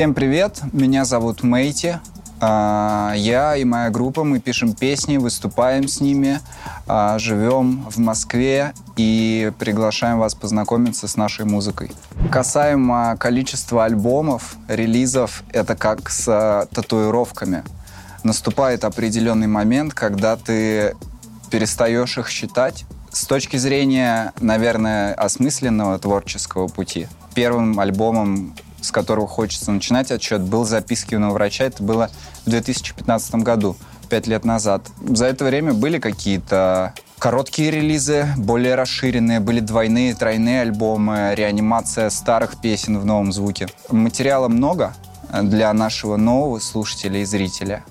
Всем привет, меня зовут Мейти. А, я и моя группа, мы пишем песни, выступаем с ними, а, живем в Москве и приглашаем вас познакомиться с нашей музыкой. Касаемо количества альбомов, релизов, это как с татуировками. Наступает определенный момент, когда ты перестаешь их считать с точки зрения, наверное, осмысленного творческого пути. Первым альбомом с которого хочется начинать отчет, был «Записки юного врача». Это было в 2015 году, пять лет назад. За это время были какие-то короткие релизы, более расширенные, были двойные, тройные альбомы, реанимация старых песен в новом звуке. Материала много для нашего нового слушателя и зрителя.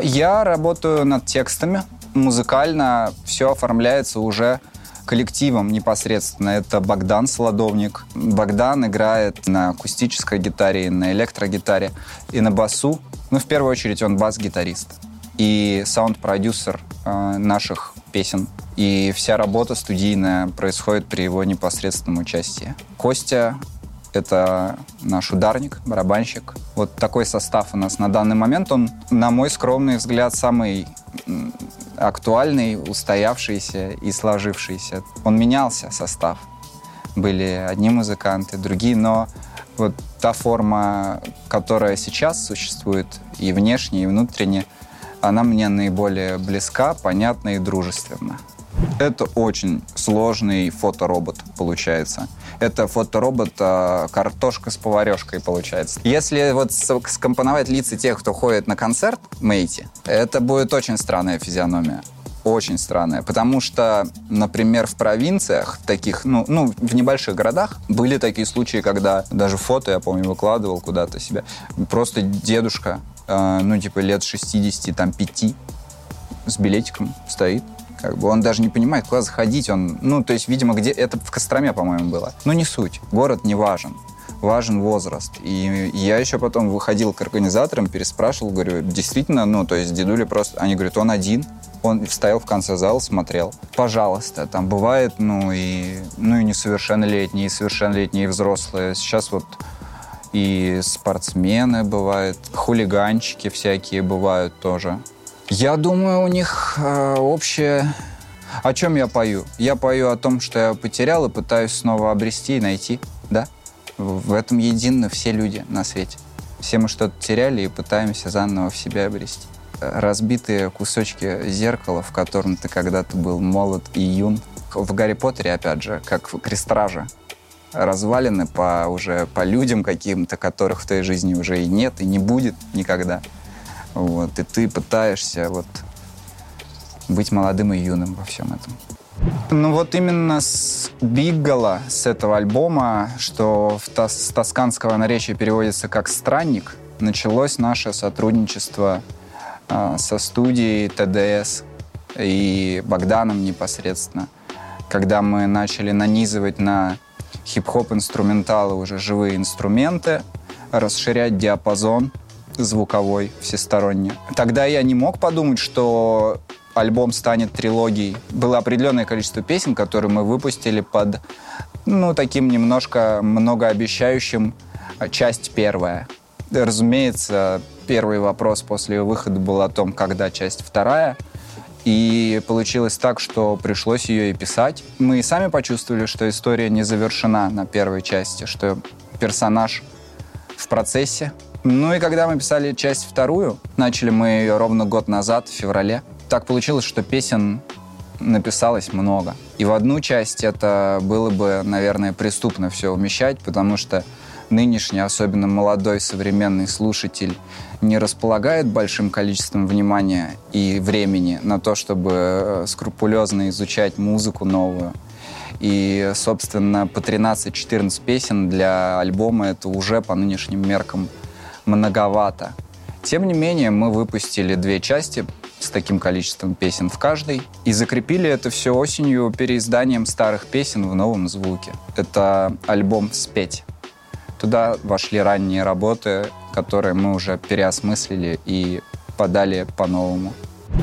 Я работаю над текстами. Музыкально все оформляется уже коллективом непосредственно. Это Богдан Солодовник. Богдан играет на акустической гитаре, на электрогитаре и на басу. Ну, в первую очередь, он бас-гитарист и саунд-продюсер э, наших песен. И вся работа студийная происходит при его непосредственном участии. Костя — это наш ударник, барабанщик. Вот такой состав у нас на данный момент. Он, на мой скромный взгляд, самый актуальный, устоявшийся и сложившийся. Он менялся, состав. Были одни музыканты, другие, но вот та форма, которая сейчас существует и внешне, и внутренне, она мне наиболее близка, понятна и дружественна. Это очень сложный фоторобот получается. Это фоторобот э, картошка с поварешкой получается. Если вот скомпоновать лица тех, кто ходит на концерт Мейти, это будет очень странная физиономия. Очень странная, потому что, например, в провинциях, таких, ну, ну, в небольших городах, были такие случаи, когда даже фото, я помню, выкладывал куда-то себя, просто дедушка, э, ну, типа лет 60, там, 5, с билетиком стоит, как бы он даже не понимает, куда заходить. Он, ну, то есть, видимо, где это в Костроме, по-моему, было. Но не суть. Город не важен. Важен возраст. И я еще потом выходил к организаторам, переспрашивал, говорю, действительно, ну, то есть дедуля просто... Они говорят, он один, он стоял в конце зала, смотрел. Пожалуйста, там бывает, ну, и, ну, и несовершеннолетние, и совершеннолетние, и взрослые. Сейчас вот и спортсмены бывают, хулиганчики всякие бывают тоже. Я думаю, у них э, общее... О чем я пою? Я пою о том, что я потерял и пытаюсь снова обрести и найти, да? В этом едины все люди на свете. Все мы что-то теряли и пытаемся заново в себя обрести. Разбитые кусочки зеркала, в котором ты когда-то был молод и юн. В Гарри Поттере, опять же, как в Крестраже, развалины по уже по людям каким-то, которых в твоей жизни уже и нет, и не будет никогда. Вот, и ты пытаешься вот быть молодым и юным во всем этом. Ну вот именно с Биггала, с этого альбома, что в тос с тосканского наречия переводится как «странник», началось наше сотрудничество э, со студией ТДС и Богданом непосредственно, когда мы начали нанизывать на хип-хоп инструменталы уже живые инструменты, расширять диапазон — звуковой, всесторонне. Тогда я не мог подумать, что альбом станет трилогией. Было определенное количество песен, которые мы выпустили под, ну, таким немножко многообещающим а, часть первая. Разумеется, первый вопрос после выхода был о том, когда часть вторая. И получилось так, что пришлось ее и писать. Мы и сами почувствовали, что история не завершена на первой части, что персонаж в процессе, ну и когда мы писали часть вторую, начали мы ее ровно год назад, в феврале, так получилось, что песен написалось много. И в одну часть это было бы, наверное, преступно все умещать, потому что нынешний, особенно молодой современный слушатель, не располагает большим количеством внимания и времени на то, чтобы э, скрупулезно изучать музыку новую. И, собственно, по 13-14 песен для альбома это уже по нынешним меркам многовато. Тем не менее, мы выпустили две части с таким количеством песен в каждой и закрепили это все осенью переизданием старых песен в новом звуке. Это альбом «Спеть». Туда вошли ранние работы, которые мы уже переосмыслили и подали по-новому.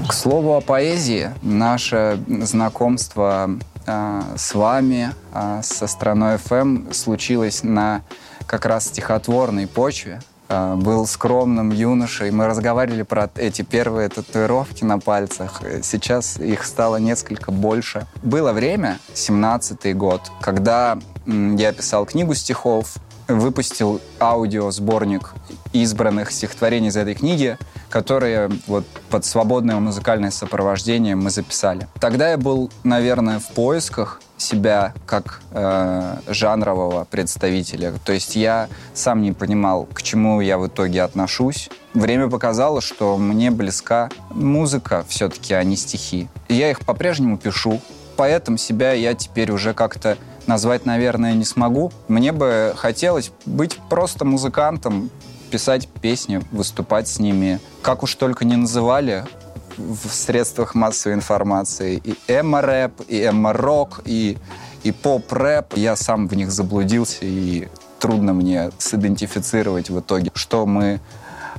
К слову о поэзии, наше знакомство э, с вами, э, со страной FM, случилось на как раз стихотворной почве. Э, был скромным юношей. Мы разговаривали про эти первые татуировки на пальцах. Сейчас их стало несколько больше. Было время, 17-й год, когда я писал книгу стихов, выпустил аудиосборник избранных стихотворений из этой книги, которые вот под свободное музыкальное сопровождение мы записали. Тогда я был, наверное, в поисках себя как э, жанрового представителя. То есть я сам не понимал, к чему я в итоге отношусь. Время показало, что мне близка музыка все-таки, а не стихи. Я их по-прежнему пишу. Поэтому себя я теперь уже как-то назвать, наверное, не смогу. Мне бы хотелось быть просто музыкантом, писать песни, выступать с ними. Как уж только не называли в средствах массовой информации. И эмо-рэп, и эмо-рок, и, и поп-рэп. Я сам в них заблудился, и трудно мне сидентифицировать в итоге, что мы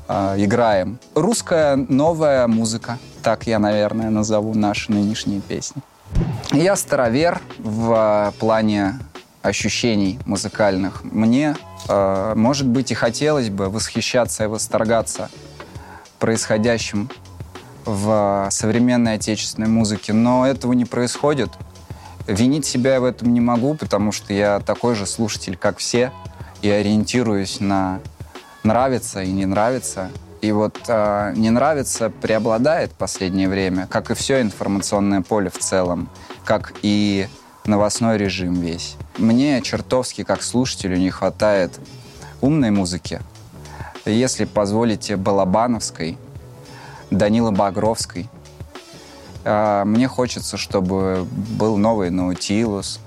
э, играем. Русская новая музыка. Так я, наверное, назову наши нынешние песни. Я старовер в плане ощущений музыкальных. Мне, э, может быть, и хотелось бы восхищаться и восторгаться происходящим в современной отечественной музыке, но этого не происходит. Винить себя я в этом не могу, потому что я такой же слушатель, как все, и ориентируюсь на нравится и не нравится. И вот э, не нравится преобладает в последнее время, как и все информационное поле в целом, как и новостной режим весь. Мне чертовски, как слушателю, не хватает умной музыки. Если позволите, Балабановской, Данила Багровской. А, мне хочется, чтобы был новый Наутилус,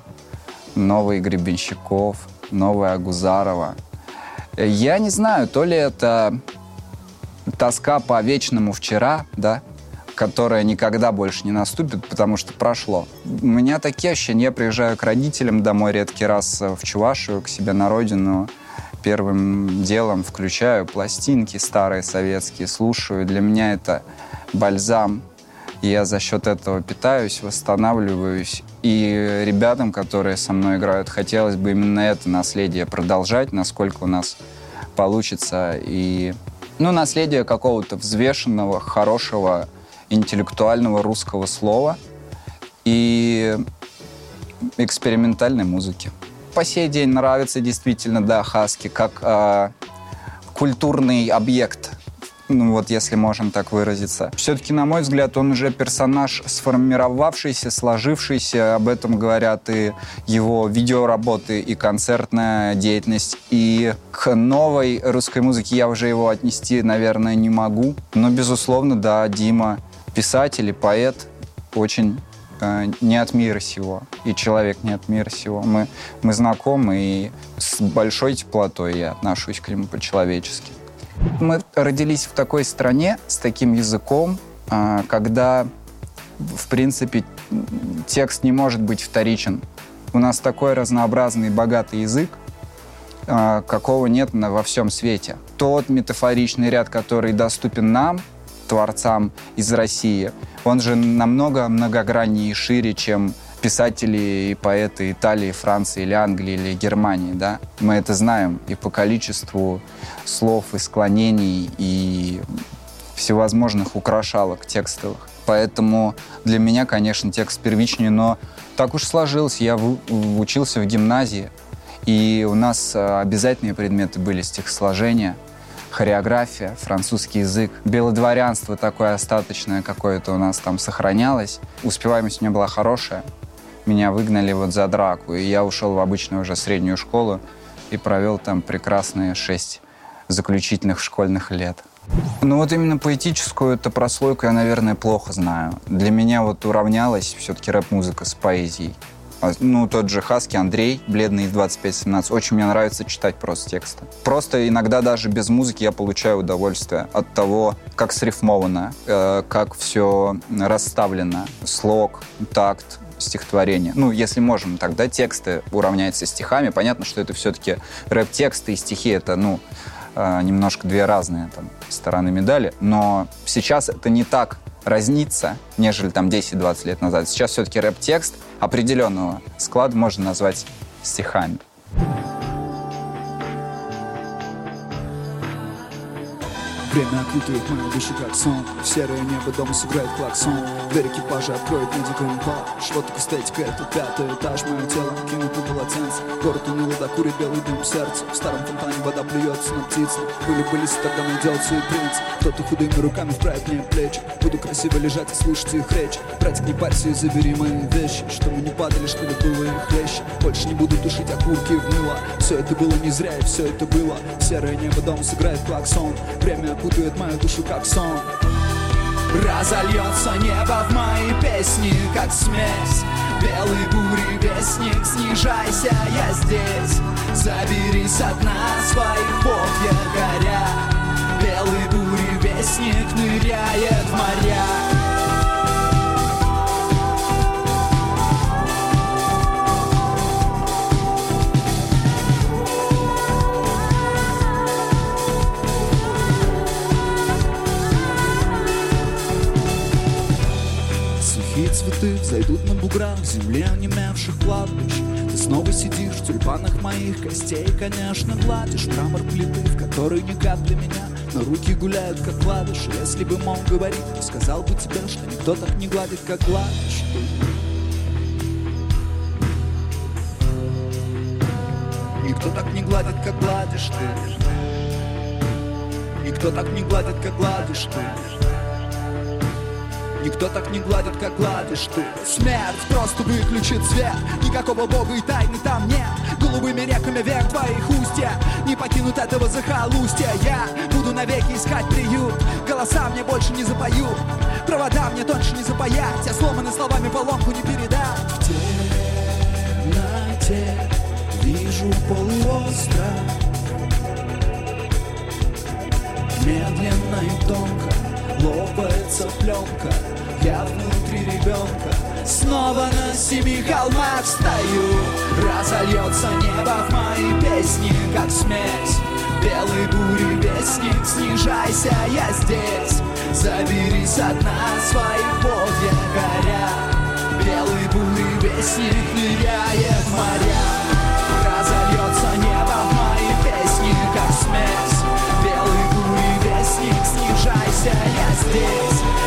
новый Гребенщиков, новый Агузарова. Я не знаю, то ли это тоска по вечному вчера, да, которая никогда больше не наступит, потому что прошло. У меня такие ощущения. Я приезжаю к родителям домой редкий раз в Чувашию, к себе на родину. Первым делом включаю пластинки старые советские, слушаю. Для меня это бальзам. И я за счет этого питаюсь, восстанавливаюсь. И ребятам, которые со мной играют, хотелось бы именно это наследие продолжать, насколько у нас получится. И ну, наследие какого-то взвешенного, хорошего интеллектуального русского слова и экспериментальной музыки. По сей день нравится действительно, да, хаски как э, культурный объект ну вот если можем так выразиться. Все-таки, на мой взгляд, он уже персонаж сформировавшийся, сложившийся, об этом говорят и его видеоработы, и концертная деятельность. И к новой русской музыке я уже его отнести, наверное, не могу. Но, безусловно, да, Дима писатель и поэт очень не от мира сего, и человек не от мира сего. Мы, мы знакомы, и с большой теплотой я отношусь к нему по-человечески. Мы родились в такой стране с таким языком, э, когда, в принципе, текст не может быть вторичен. У нас такой разнообразный, богатый язык, э, какого нет на, во всем свете. Тот метафоричный ряд, который доступен нам — творцам из России, он же намного многограннее и шире, чем писатели и поэты Италии, Франции или Англии или Германии, да? Мы это знаем и по количеству слов и склонений и всевозможных украшалок текстовых. Поэтому для меня, конечно, текст первичнее, но так уж сложилось. Я учился в гимназии, и у нас а, обязательные предметы были стихосложения — хореография, французский язык, белодворянство такое остаточное какое-то у нас там сохранялось. Успеваемость у меня была хорошая. Меня выгнали вот за драку, и я ушел в обычную уже среднюю школу и провел там прекрасные шесть заключительных школьных лет. Ну вот именно поэтическую эту прослойку я, наверное, плохо знаю. Для меня вот уравнялась все-таки рэп-музыка с поэзией. А, ну, тот же Хаски, Андрей, бледный из 2517. Очень мне нравится читать просто тексты. Просто иногда даже без музыки я получаю удовольствие от того, как срифмовано, э, как все расставлено, слог, такт, стихотворение. Ну, если можем тогда тексты уравнять со стихами. Понятно, что это все-таки рэп-тексты и стихи — это, ну, э, немножко две разные там, стороны медали. Но сейчас это не так разнится, нежели там 10-20 лет назад. Сейчас все-таки рэп-текст определенного склада можно назвать стихами. Время окутает мою душу как сон. Серое небо дома сыграет клаксон. Дверь экипажа откроет пар Что так эстетика, это пятый этаж. Мое тело кинут на полотенце. Город уныло докурит белый дым в сердце. В старом фонтане вода плюется на птиц Были были тогда найдется и принц Кто-то худыми руками вправит мне плечи. Буду красиво лежать и слышать их речь Братик, не парься и забери мои вещи. Что мы не падали, что ли было их вещи Больше не буду тушить окурки в мыло. Все это было не зря и все это было. Серое небо дома сыграет клаксон. Время окутывает мою душу как сон. Разольется небо в мои песни, как смесь. Белый бури вестник, снижайся, я здесь. Забери со дна своих я горя. Белый бури вестник ныряет в моря цветы взойдут на буграх Земли онемевших кладбищ. Ты снова сидишь в тюльпанах моих костей Конечно, гладишь. Мрамор плиты, в которой ни капли меня. Но руки гуляют, как кладыши Если бы мог говорить, то сказал бы тебе, что никто так не гладит, как гладишь ты. Никто так не гладит, как гладишь ты. Никто так не гладит, как гладишь ты Никто так не гладит, как гладишь ты. Смерть просто выключит свет. Никакого бога и тайны там нет. Голубыми реками вверх твоих устья. Не покинут этого захолустья. Я буду навеки искать приют. Голоса мне больше не запоют. Провода мне тоньше не запаять. Я сломанный словами поломку не передать В темноте вижу полуостров. Медленно и тонко лопается пленка Я внутри ребенка. Снова на семи холмах стою. Разольется небо в мои песни Как смесь Белый бури вестник Снижайся, я здесь. Забери со дна своих повья горя Белый бури вестник ныряет в моря. Разольется небо в мои песни Как смесь Белый бури вестник Снижайся, я здесь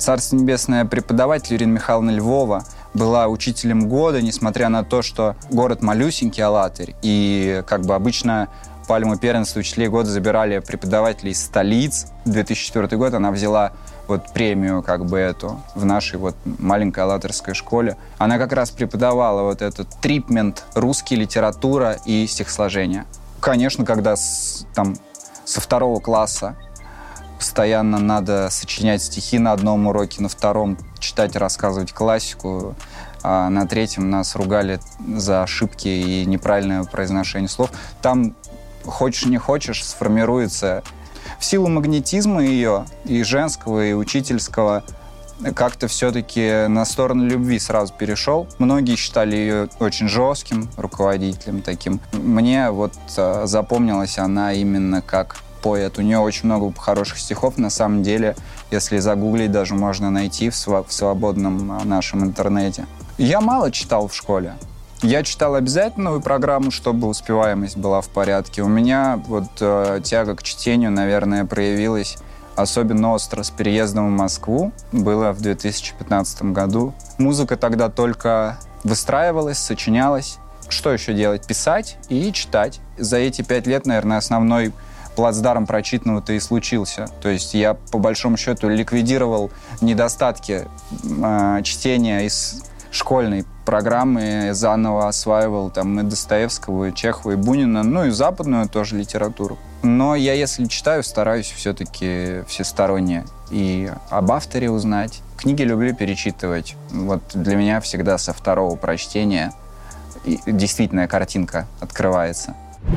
Царство Небесное преподаватель Ирина Михайловна Львова была учителем года, несмотря на то, что город малюсенький, Алатырь, и как бы обычно пальму первенства учителей года забирали преподаватели из столиц. 2004 год она взяла вот премию как бы эту в нашей вот маленькой алаторской школе. Она как раз преподавала вот этот трипмент русский, литература и стихосложение. Конечно, когда с, там со второго класса постоянно надо сочинять стихи на одном уроке, на втором читать и рассказывать классику, а на третьем нас ругали за ошибки и неправильное произношение слов. Там хочешь не хочешь сформируется в силу магнетизма ее, и женского, и учительского, как-то все-таки на сторону любви сразу перешел. Многие считали ее очень жестким руководителем таким. Мне вот э, запомнилась она именно как поэт. У нее очень много хороших стихов. На самом деле, если загуглить, даже можно найти в, св- в свободном нашем интернете. Я мало читал в школе. Я читал обязательную программу, чтобы успеваемость была в порядке. У меня вот э, тяга к чтению, наверное, проявилась особенно остро с переездом в Москву. Было в 2015 году. Музыка тогда только выстраивалась, сочинялась. Что еще делать? Писать и читать. За эти пять лет, наверное, основной плацдарм прочитанного-то и случился. То есть я, по большому счету, ликвидировал недостатки э, чтения из школьной программы заново осваивал там и Достоевского, и Чехова, и Бунина, ну и западную тоже литературу. Но я, если читаю, стараюсь все-таки всесторонне и об авторе узнать. Книги люблю перечитывать. Вот для меня всегда со второго прочтения действительно картинка открывается.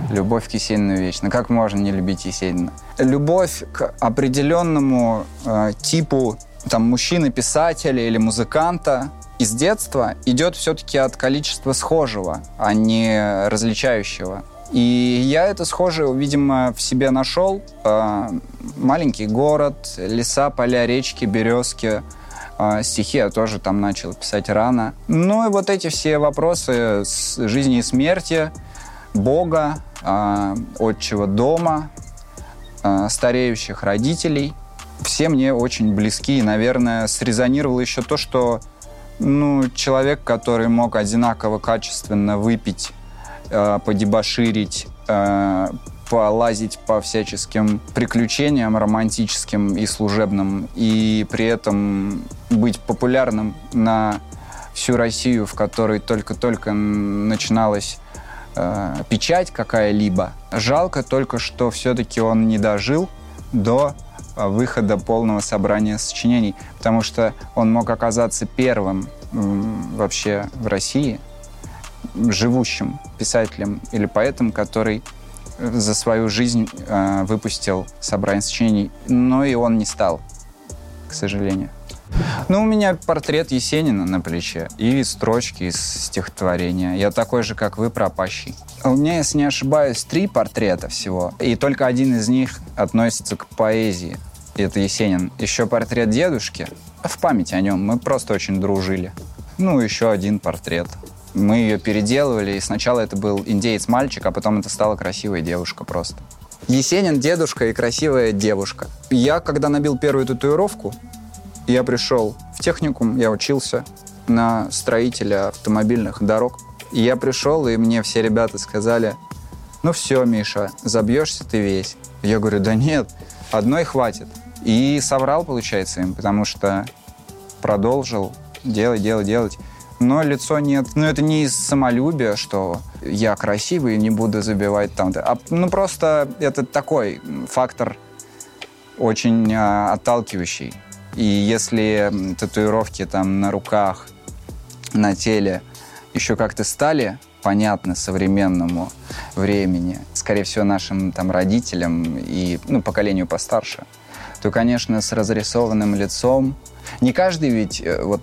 Любовь к Есенину вечна. Как можно не любить Есенина? Любовь к определенному э, типу там, мужчины-писателя или музыканта из детства идет все-таки от количества схожего, а не различающего. И я это схожее, видимо, в себе нашел. А, маленький город, леса, поля, речки, березки, А стихи я тоже там начал писать рано. Ну и вот эти все вопросы с жизни и смерти, Бога, а, отчего дома, а, стареющих родителей, все мне очень близки. И, наверное, срезонировало еще то, что ну, человек, который мог одинаково качественно выпить, э, подебоширить, э, полазить по всяческим приключениям романтическим и служебным, и при этом быть популярным на всю Россию, в которой только-только начиналась э, печать какая-либо. Жалко только, что все-таки он не дожил до Э, выхода полного собрания сочинений, потому что он мог оказаться первым вообще в России живущим писателем или поэтом, который э, за свою жизнь э, выпустил собрание сочинений, но и он не стал, к сожалению. Ну, у меня портрет Есенина на плече и строчки из стихотворения. Я такой же, как вы, пропащий. У меня, если не ошибаюсь, три портрета всего. И только один из них относится к поэзии. Это Есенин. Еще портрет дедушки. В память о нем мы просто очень дружили. Ну, еще один портрет. Мы ее переделывали, и сначала это был индеец-мальчик, а потом это стала красивая девушка просто. Есенин, дедушка и красивая девушка. Я, когда набил первую татуировку, я пришел в техникум, я учился на строителя автомобильных дорог. И я пришел, и мне все ребята сказали, ну все, Миша, забьешься ты весь. Я говорю, да нет, одной хватит. И соврал, получается, им, потому что продолжил делать, делать, делать. Но лицо нет. Ну, это не из самолюбия, что я красивый и не буду забивать там. А, ну, просто это такой фактор очень а, отталкивающий. И если татуировки там на руках, на теле еще как-то стали понятны современному времени, скорее всего, нашим там родителям и ну, поколению постарше, то, конечно, с разрисованным лицом не каждый ведь э, вот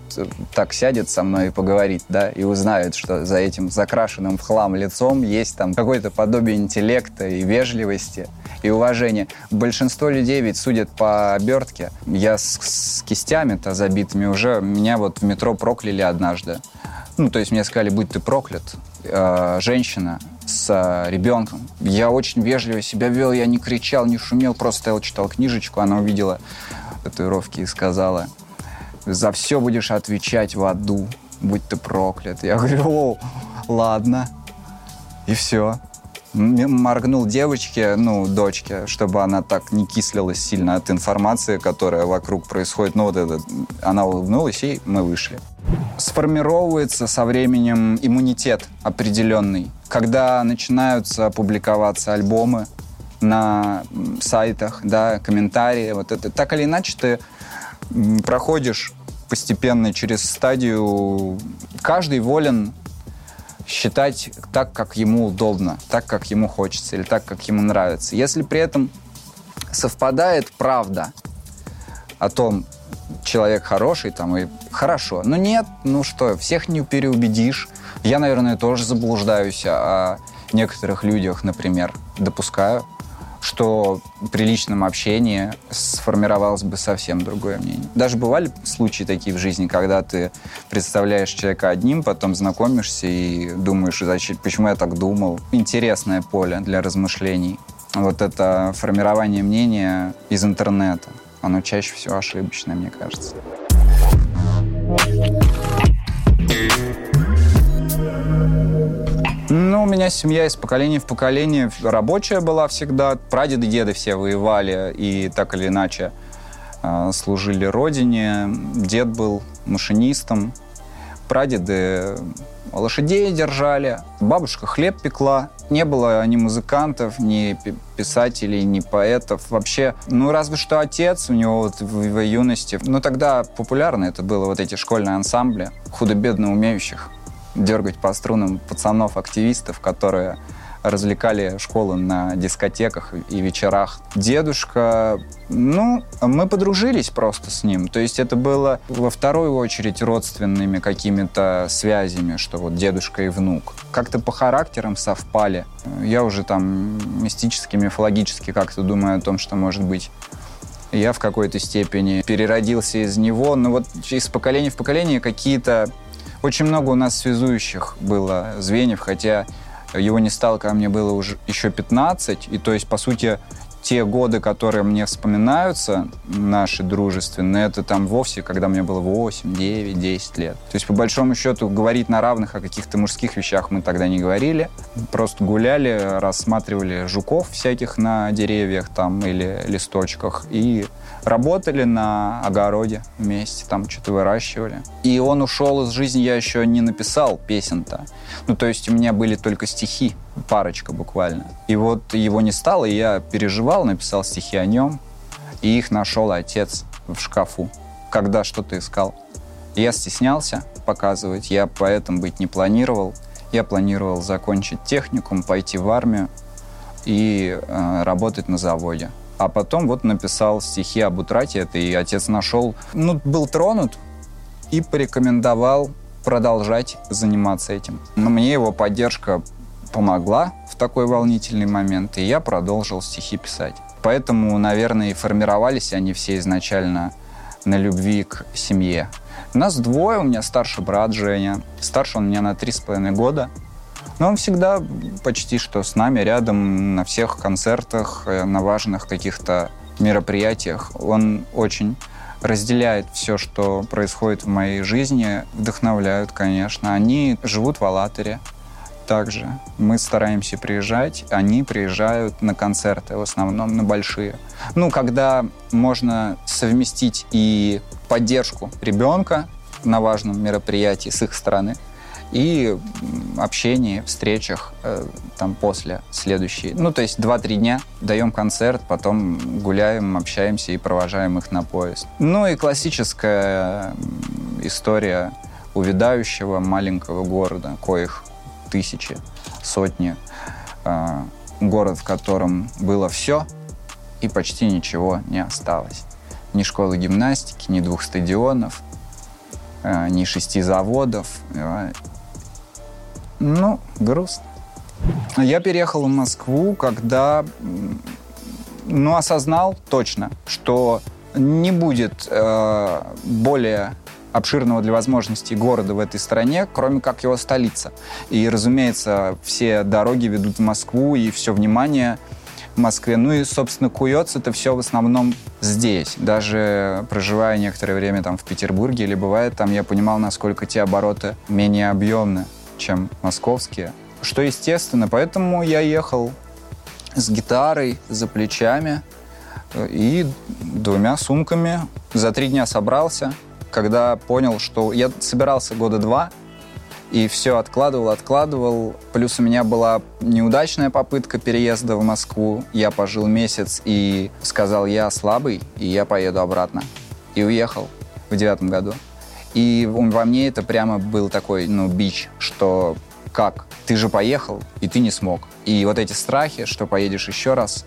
так сядет со мной и поговорит, да, и узнает, что за этим закрашенным в хлам лицом есть там какое-то подобие интеллекта и вежливости и уважения. Большинство людей ведь судят по обертке. Я с, с кистями-то забитыми уже, меня вот в метро прокляли однажды. Ну, то есть мне сказали, будь ты проклят. Э, женщина с э, ребенком. Я очень вежливо себя вел, я не кричал, не шумел, просто стоял, читал книжечку. Она увидела татуировки и сказала, за все будешь отвечать в аду, будь ты проклят. Я говорю, о, ладно. И все. Моргнул девочке, ну, дочке, чтобы она так не кислилась сильно от информации, которая вокруг происходит. Ну, вот это, она улыбнулась, и мы вышли. Сформировывается со временем иммунитет определенный. Когда начинаются публиковаться альбомы на сайтах, да, комментарии, вот это, так или иначе ты проходишь постепенно через стадию. Каждый волен считать так, как ему удобно, так, как ему хочется или так, как ему нравится. Если при этом совпадает правда о том, человек хороший там и хорошо. Но нет, ну что, всех не переубедишь. Я, наверное, тоже заблуждаюсь о некоторых людях, например, допускаю что при личном общении сформировалось бы совсем другое мнение. Даже бывали случаи такие в жизни, когда ты представляешь человека одним, потом знакомишься и думаешь, зачем, почему я так думал. Интересное поле для размышлений. Вот это формирование мнения из интернета. Оно чаще всего ошибочное, мне кажется. Ну, у меня семья из поколения в поколение рабочая была всегда. Прадеды, деды все воевали и так или иначе э, служили родине. Дед был машинистом. Прадеды лошадей держали. Бабушка хлеб пекла. Не было ни музыкантов, ни писателей, ни поэтов. Вообще, ну, разве что отец у него вот в, в юности. Ну, тогда популярно это было, вот эти школьные ансамбли худо-бедно умеющих дергать по струнам пацанов-активистов, которые развлекали школы на дискотеках и вечерах. Дедушка, ну, мы подружились просто с ним. То есть это было во вторую очередь родственными какими-то связями, что вот дедушка и внук. Как-то по характерам совпали. Я уже там мистически, мифологически как-то думаю о том, что, может быть, Я в какой-то степени переродился из него. Но вот из поколения в поколение какие-то... Очень много у нас связующих было звеньев, хотя его не стало, когда мне было уже еще 15. И то есть, по сути, те годы, которые мне вспоминаются, наши дружественные, это там вовсе, когда мне было 8, 9, 10 лет. То есть, по большому счету, говорить на равных о каких-то мужских вещах мы тогда не говорили. Просто гуляли, рассматривали жуков всяких на деревьях там или листочках и работали на огороде вместе, там что-то выращивали. И он ушел из жизни, я еще не написал песен-то. Ну, то есть у меня были только стихи, парочка буквально. И вот его не стало, и я переживал, написал стихи о нем, и их нашел отец в шкафу, когда что-то искал. Я стеснялся показывать, я поэтом быть не планировал. Я планировал закончить техникум, пойти в армию и э, работать на заводе. А потом вот написал стихи об утрате это, и отец нашел, ну, был тронут и порекомендовал продолжать заниматься этим. Но мне его поддержка помогла в такой волнительный момент, и я продолжил стихи писать. Поэтому, наверное, и формировались они все изначально на любви к семье. Нас двое, у меня старший брат Женя. Старше он меня на три с половиной года. Но он всегда почти что с нами, рядом на всех концертах, э, на важных каких-то мероприятиях. Он очень разделяет все, что происходит в моей жизни, вдохновляют, конечно. Они живут в Алатыре также. Мы стараемся приезжать, они приезжают на концерты, в основном на большие. Ну, когда можно совместить и поддержку ребенка на важном мероприятии с их стороны – и общение, встречах э, там после следующие. Ну, то есть 2-3 дня даем концерт, потом гуляем, общаемся и провожаем их на поезд. Ну и классическая история увядающего маленького города, коих тысячи, сотни. Э, город, в котором было все и почти ничего не осталось. Ни школы гимнастики, ни двух стадионов, э, ни шести заводов, э, ну, грустно. Я переехал в Москву, когда ну, осознал точно, что не будет э, более обширного для возможностей города в этой стране, кроме как его столица. И, разумеется, все дороги ведут в Москву, и все внимание в Москве. Ну и, собственно, куется это все в основном здесь. Даже проживая некоторое время там в Петербурге или бывает там, я понимал, насколько те обороты менее объемны чем московские. Что естественно, поэтому я ехал с гитарой за плечами э, и двумя сумками. За три дня собрался, когда понял, что я собирался года два, и все откладывал, откладывал. Плюс у меня была неудачная попытка переезда в Москву. Я пожил месяц и сказал, я слабый, и я поеду обратно. И уехал в девятом году. И во мне это прямо был такой, ну, бич, что как? Ты же поехал, и ты не смог. И вот эти страхи, что поедешь еще раз,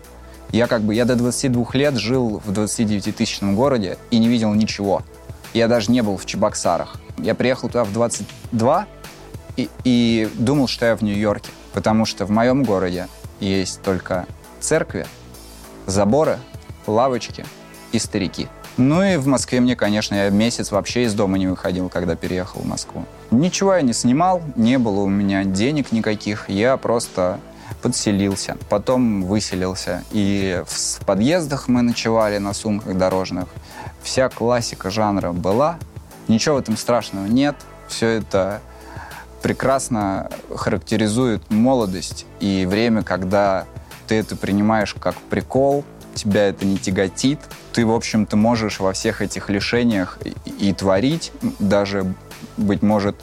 я как бы, я до 22 лет жил в 29-тысячном городе и не видел ничего. Я даже не был в Чебоксарах. Я приехал туда в 22 и, и думал, что я в Нью-Йорке, потому что в моем городе есть только церкви, заборы, лавочки и старики. Ну и в Москве мне, конечно, я месяц вообще из дома не выходил, когда переехал в Москву. Ничего я не снимал, не было у меня денег никаких, я просто подселился, потом выселился. И в подъездах мы ночевали на сумках дорожных. Вся классика жанра была, ничего в этом страшного нет. Все это прекрасно характеризует молодость и время, когда ты это принимаешь как прикол, тебя это не тяготит, ты, в общем-то, можешь во всех этих лишениях и, и творить, даже, быть может,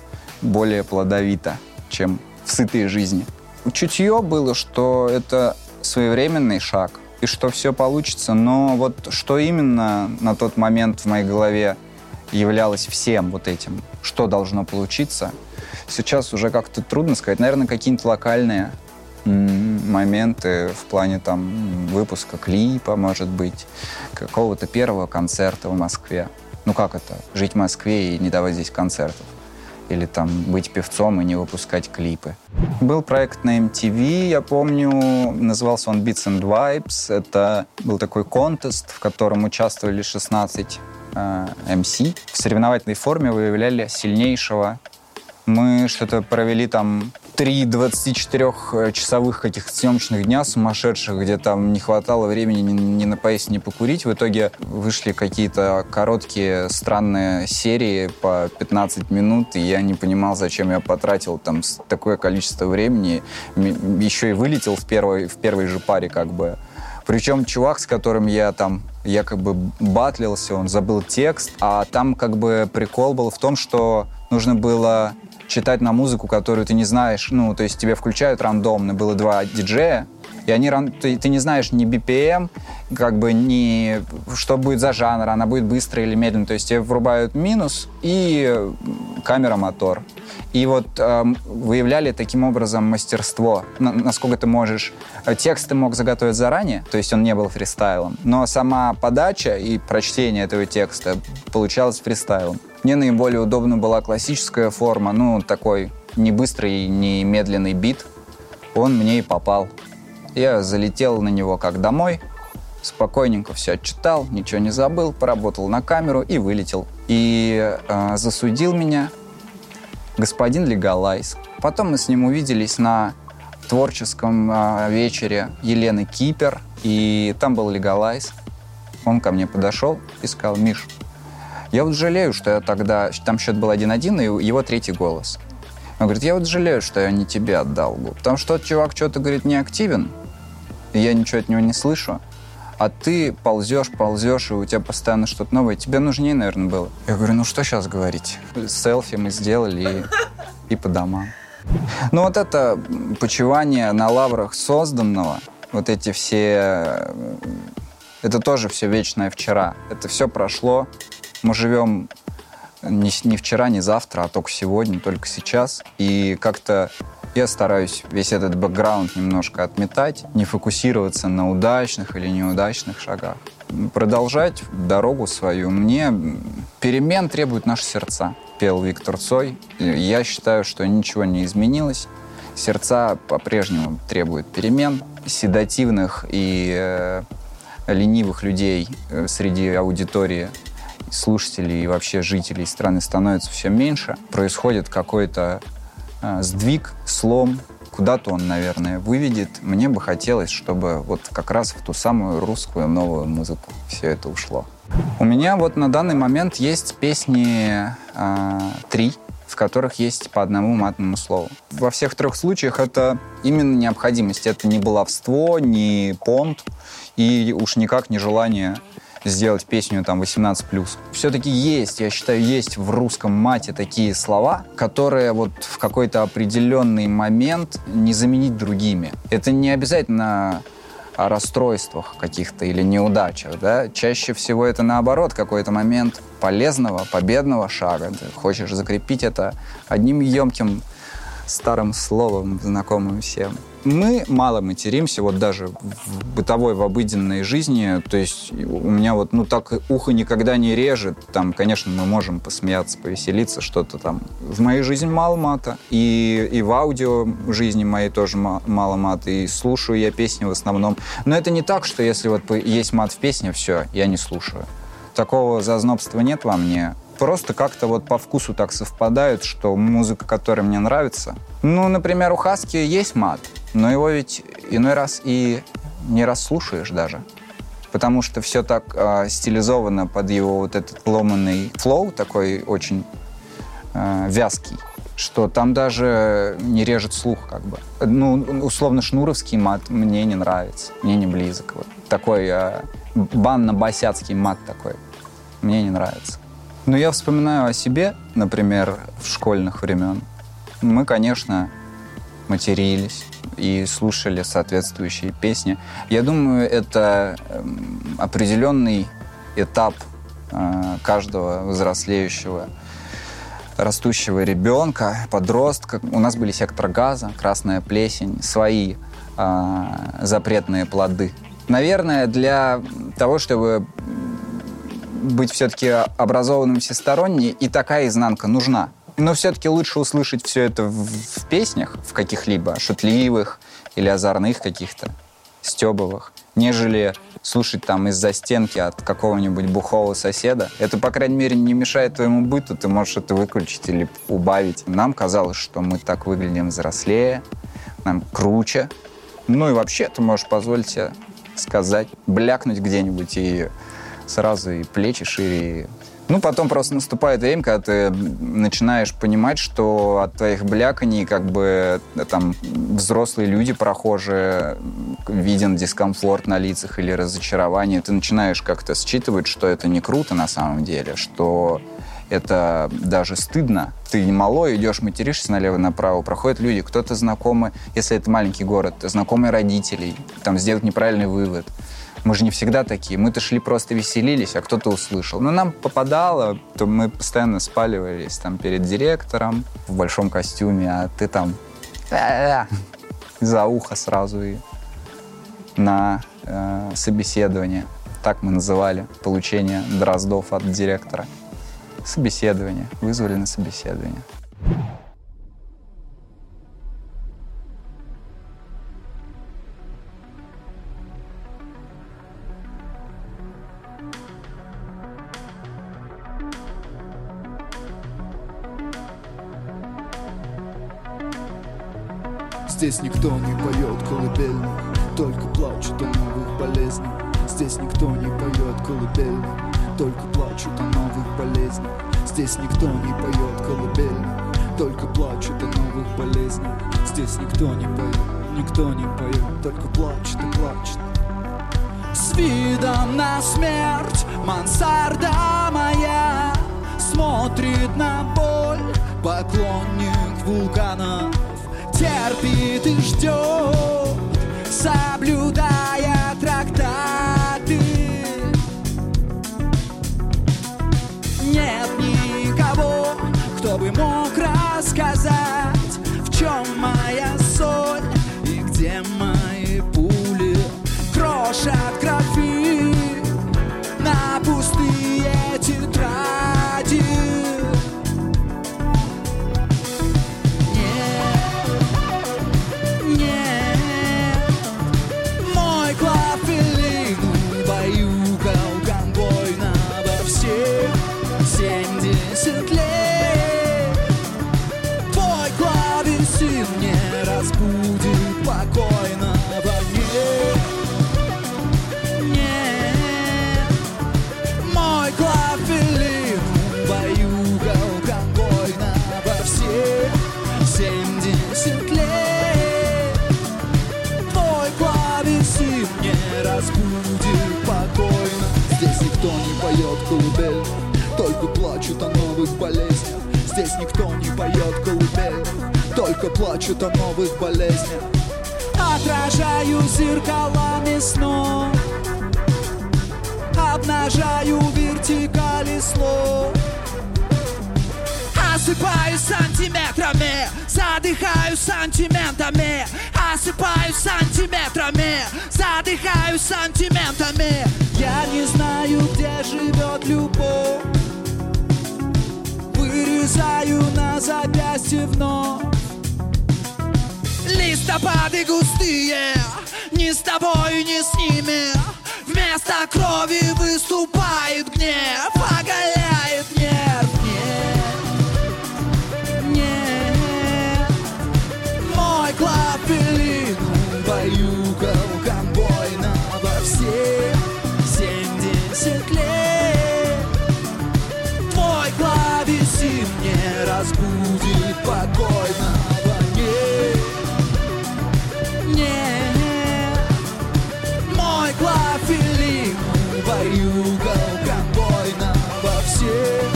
более плодовито, чем в сытой жизни. Чутье было, что это своевременный шаг, и что все получится, но вот что именно на тот момент в моей голове являлось всем вот этим, что должно получиться, сейчас уже как-то трудно сказать. Наверное, какие-нибудь локальные моменты в плане там выпуска клипа, может быть, какого-то первого концерта в Москве. Ну как это? Жить в Москве и не давать здесь концертов. или там быть певцом и не выпускать клипы. Был проект на MTV, я помню, назывался он Beats and Vibes. Это был такой контест, в котором участвовали 16 э, MC. В соревновательной форме выявляли сильнейшего. Мы что-то провели там три 24-часовых этих съемочных дня сумасшедших, где там не хватало времени ни, ни на поесть, ни покурить. В итоге вышли какие-то короткие странные серии по 15 минут, и я не понимал, зачем я потратил там такое количество времени. Еще и вылетел в первой, в первой же паре как бы. Причем чувак, с которым я там якобы батлился, он забыл текст, а там как бы прикол был в том, что нужно было читать на музыку, которую ты не знаешь. Ну, то есть тебе включают рандомно. Было два диджея, и они, ты, ты не знаешь ни BPM, как бы ни что будет за жанр, она будет быстро или медленно. То есть тебе врубают минус и камера, мотор. И вот э, выявляли таким образом мастерство, на, насколько ты можешь. Э, текст ты мог заготовить заранее, то есть он не был фристайлом, но сама подача и прочтение этого текста получалось фристайлом. Мне наиболее удобна была классическая форма, ну, такой не быстрый, не медленный бит. Он мне и попал. Я залетел на него как домой, спокойненько все отчитал, ничего не забыл, поработал на камеру и вылетел. И э, засудил меня господин Легалайз. Потом мы с ним увиделись на творческом э, вечере Елены Кипер, и там был Легалайз. Он ко мне подошел и сказал, Миш, я вот жалею, что я тогда... Там счет был 1-1, и его третий голос. Он говорит, я вот жалею, что я не тебе отдал. Потому что тот чувак что-то, говорит, не активен, и я ничего от него не слышу. А ты ползешь, ползешь, и у тебя постоянно что-то новое. Тебе нужнее, наверное, было. Я говорю, ну что сейчас говорить? Селфи мы сделали и, и по домам. Ну вот это почивание на лаврах созданного, вот эти все... Это тоже все вечное вчера. Это все прошло, мы живем не, не вчера, не завтра, а только сегодня, только сейчас. И как-то я стараюсь весь этот бэкграунд немножко отметать, не фокусироваться на удачных или неудачных шагах. Продолжать дорогу свою. Мне перемен требуют наши сердца, пел Виктор Цой. Я считаю, что ничего не изменилось. Сердца по-прежнему требуют перемен, седативных и э, ленивых людей э, среди аудитории слушателей и вообще жителей страны становится все меньше, происходит какой-то э, сдвиг, слом, куда-то он, наверное, выведет. Мне бы хотелось, чтобы вот как раз в ту самую русскую новую музыку все это ушло. У меня вот на данный момент есть песни э, три, в которых есть по одному матному слову. Во всех трех случаях это именно необходимость. Это не баловство, не понт и уж никак не желание сделать песню там 18+. Все-таки есть, я считаю, есть в русском мате такие слова, которые вот в какой-то определенный момент не заменить другими. Это не обязательно о расстройствах каких-то или неудачах, да, чаще всего это наоборот какой-то момент полезного, победного шага. Ты хочешь закрепить это одним емким старым словом, знакомым всем. Мы мало материмся, вот даже в бытовой, в обыденной жизни. То есть у меня вот, ну, так ухо никогда не режет. Там, конечно, мы можем посмеяться, повеселиться, что-то там. В моей жизни мало мата. И, и в аудио жизни моей тоже мало мата. И слушаю я песни в основном. Но это не так, что если вот есть мат в песне, все, я не слушаю. Такого зазнобства нет во мне просто как-то вот по вкусу так совпадают, что музыка, которая мне нравится. Ну, например, у Хаски есть мат, но его ведь иной раз и не расслушаешь даже. Потому что все так э, стилизовано под его вот этот ломанный флоу, такой очень э, вязкий, что там даже не режет слух как бы. Ну, условно, шнуровский мат мне не нравится, мне не близок. Вот. Такой э, банно-босяцкий мат такой мне не нравится. Но я вспоминаю о себе, например, в школьных времен. Мы, конечно, матерились и слушали соответствующие песни. Я думаю, это эм, определенный этап э, каждого взрослеющего растущего ребенка, подростка. У нас были сектор газа, красная плесень, свои э, запретные плоды. Наверное, для того, чтобы быть все-таки образованным всесторонне, и такая изнанка нужна. Но все-таки лучше услышать все это в, в песнях, в каких-либо шутливых или озорных каких-то, стебовых, нежели слушать там из-за стенки от какого-нибудь бухого соседа. Это, по крайней мере, не мешает твоему быту, ты можешь это выключить или убавить. Нам казалось, что мы так выглядим взрослее, нам круче. Ну и вообще ты можешь позволить себе сказать, блякнуть где-нибудь и сразу и плечи шире, и ну, потом просто наступает время, когда ты начинаешь понимать, что от твоих бляканий как бы там взрослые люди, прохожие, виден дискомфорт на лицах или разочарование. Ты начинаешь как-то считывать, что это не круто на самом деле, что это даже стыдно. Ты малой, идешь, материшься налево-направо, проходят люди, кто-то знакомый, если это маленький город, знакомые родителей, там сделать неправильный вывод. Мы же не всегда такие. Мы-то шли просто веселились, а кто-то услышал. Но нам попадало, то мы постоянно спаливались там перед директором в большом костюме, а ты там за ухо сразу и на э, собеседование. Так мы называли получение дроздов от директора. Собеседование. Вызвали на собеседование. Здесь никто не поет колыбельных Только плачут о новых болезнях Здесь никто не поет колыбельных Только плачут о новых болезнях Здесь никто не поет колыбельных Только плачут о новых болезнях Здесь никто не поет, никто не поет Только плачет и плачет С видом на смерть мансарда моя Смотрит на боль. Поклонник вулкана терпит и ждет, соблюдая трактаты. Нет никого, кто бы мог рассказать, в чем моя колыбель. Только плачут о новых болезнях. Здесь никто не поет колыбель. Только плачут о новых болезнях. Отражаю зеркалами снов Обнажаю вертикали слов. Осыпаюсь сантиметрами Задыхаюсь сантиментами Осыпаюсь сантиметрами. Задыхаюсь сантиментами. Я не знаю, где живет любовь. Вырезаю на запястье вновь. Листопады густые Ни с тобой, ни с ними. Вместо крови выступает гнев. Оголяет разбудит покойного нет Нет Мой клафелин Баюкал конвойно во все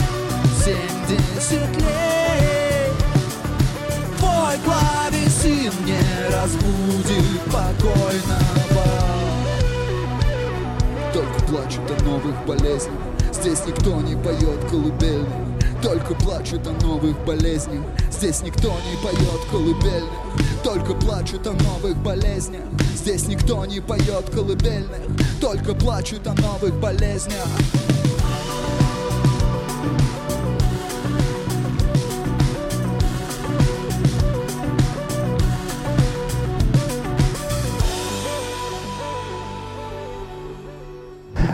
Семьдесят лет. Твой клавесин не разбудит покойного. Только плачут о новых болезнях. Здесь никто не поет колыбельных только плачут о новых болезнях. Здесь никто не поет колыбельных. Только плачут о новых болезнях. Здесь никто не поет колыбельных. Только плачут о новых болезнях.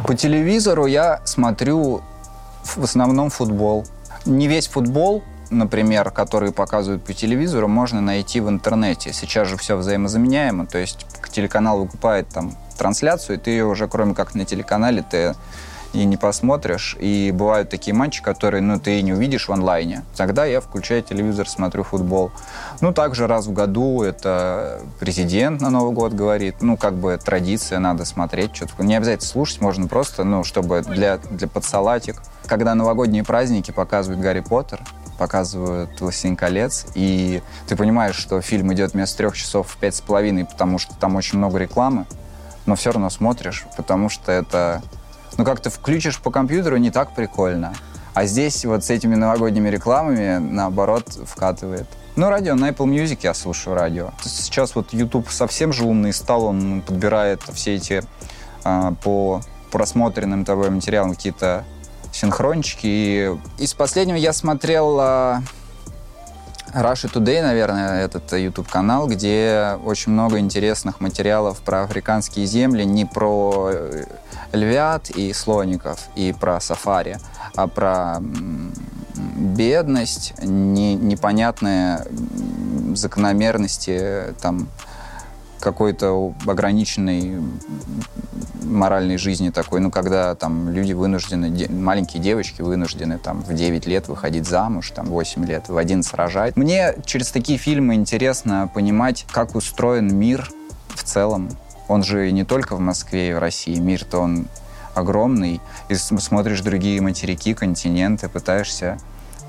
По телевизору я смотрю в основном футбол. Не весь футбол, например, который показывают по телевизору, можно найти в интернете. Сейчас же все взаимозаменяемо, то есть телеканал выкупает там трансляцию, и ты ее уже, кроме как на телеканале, ты и не посмотришь. И бывают такие матчи, которые ну, ты не увидишь в онлайне. Тогда я включаю телевизор, смотрю футбол. Ну, также раз в году это президент на Новый год говорит. Ну, как бы традиция, надо смотреть что-то. Не обязательно слушать, можно просто, ну, чтобы для, для подсалатик. Когда новогодние праздники показывают Гарри Поттер, показывают «Властелин колец», и ты понимаешь, что фильм идет вместо трех часов в пять с половиной, потому что там очень много рекламы, но все равно смотришь, потому что это... Ну, как ты включишь по компьютеру, не так прикольно. А здесь вот с этими новогодними рекламами, наоборот, вкатывает. Ну, радио, на Apple Music я слушаю радио. Сейчас вот YouTube совсем же умный стал, он подбирает все эти а, по просмотренным тобой материалам какие-то синхрончики. И из последнего я смотрел а, Russia Today, наверное, этот YouTube-канал, где очень много интересных материалов про африканские земли, не про э, львят и слоников, и про сафари, а про бедность, не, непонятные закономерности там какой-то ограниченной моральной жизни такой, ну, когда там люди вынуждены, де, маленькие девочки вынуждены там в 9 лет выходить замуж, там 8 лет, в 11 рожать. Мне через такие фильмы интересно понимать, как устроен мир в целом. Он же не только в Москве и в России. Мир-то он огромный. И смотришь другие материки, континенты, пытаешься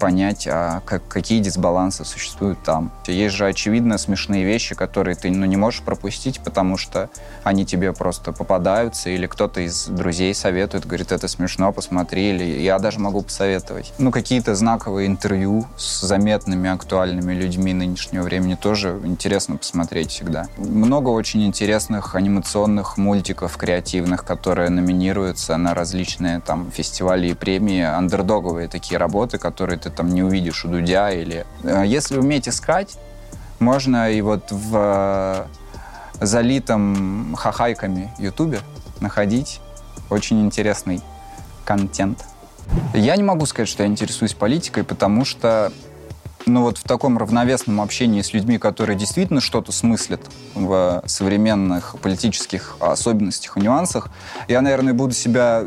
понять, а как, какие дисбалансы существуют там. Есть же очевидно смешные вещи, которые ты ну, не можешь пропустить, потому что они тебе просто попадаются, или кто-то из друзей советует, говорит, это смешно, посмотри, или я даже могу посоветовать. Ну, какие-то знаковые интервью с заметными, актуальными людьми нынешнего времени тоже интересно посмотреть всегда. Много очень интересных анимационных мультиков креативных, которые номинируются на различные там фестивали и премии, андердоговые такие работы, которые ты там не увидишь у Дудя или... Э, если уметь искать, можно и вот в э, залитом хахайками Ютубе находить очень интересный контент. Я не могу сказать, что я интересуюсь политикой, потому что ну вот в таком равновесном общении с людьми, которые действительно что-то смыслят в современных политических особенностях и нюансах, я, наверное, буду себя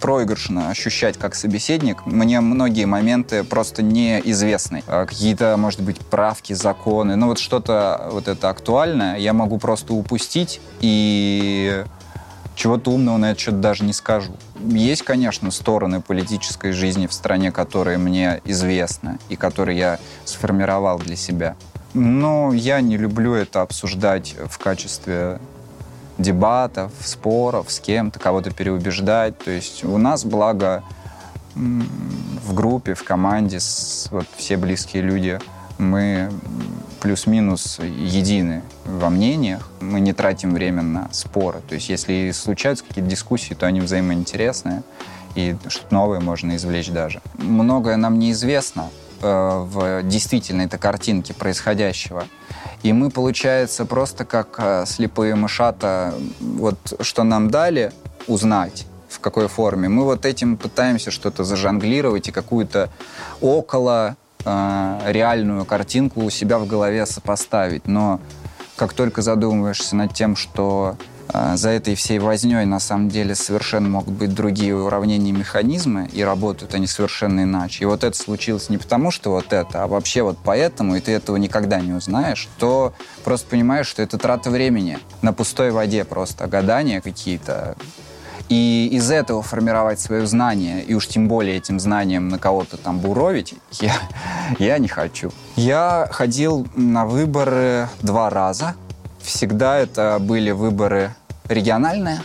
проигрышно ощущать как собеседник. Мне многие моменты просто неизвестны. А какие-то, может быть, правки, законы, ну вот что-то вот это актуальное я могу просто упустить и чего-то умного на этот счет даже не скажу. Есть, конечно, стороны политической жизни в стране, которые мне известны и которые я сформировал для себя. Но я не люблю это обсуждать в качестве дебатов, споров с кем-то, кого-то переубеждать. То есть у нас, благо, в группе, в команде, вот все близкие люди, мы плюс-минус едины во мнениях. Мы не тратим время на споры. То есть если случаются какие-то дискуссии, то они взаимоинтересные, и что-то новое можно извлечь даже. Многое нам неизвестно э, в действительной этой картинке происходящего. И мы, получается, просто как э, слепые мышата, вот что нам дали узнать, в какой форме, мы вот этим пытаемся что-то зажонглировать и какую-то около э, реальную картинку у себя в голове сопоставить. Но как только задумываешься над тем, что а, за этой всей возней на самом деле совершенно могут быть другие уравнения механизмы, и работают они совершенно иначе. И вот это случилось не потому, что вот это, а вообще вот поэтому, и ты этого никогда не узнаешь, то просто понимаешь, что это трата времени на пустой воде просто, гадания какие-то. И из этого формировать свое знание, и уж тем более этим знанием на кого-то там буровить, я, я не хочу. Я ходил на выборы два раза. Всегда это были выборы региональная,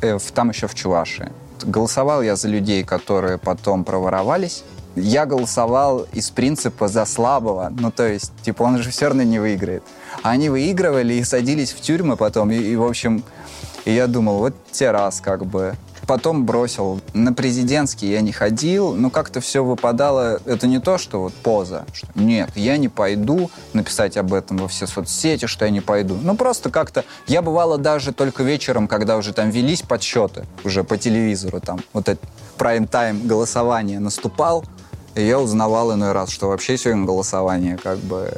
э, там еще в Чувашии. Голосовал я за людей, которые потом проворовались. Я голосовал из принципа за слабого. Ну, то есть, типа, он же все равно не выиграет. А они выигрывали и садились в тюрьмы потом. И, и в общем, и я думал, вот те раз как бы потом бросил. На президентский я не ходил, но как-то все выпадало. Это не то, что вот поза. Что нет, я не пойду написать об этом во все соцсети, что я не пойду. Ну, просто как-то... Я бывало даже только вечером, когда уже там велись подсчеты уже по телевизору, там вот это прайм-тайм голосование наступал, и я узнавал иной раз, что вообще сегодня голосование как бы...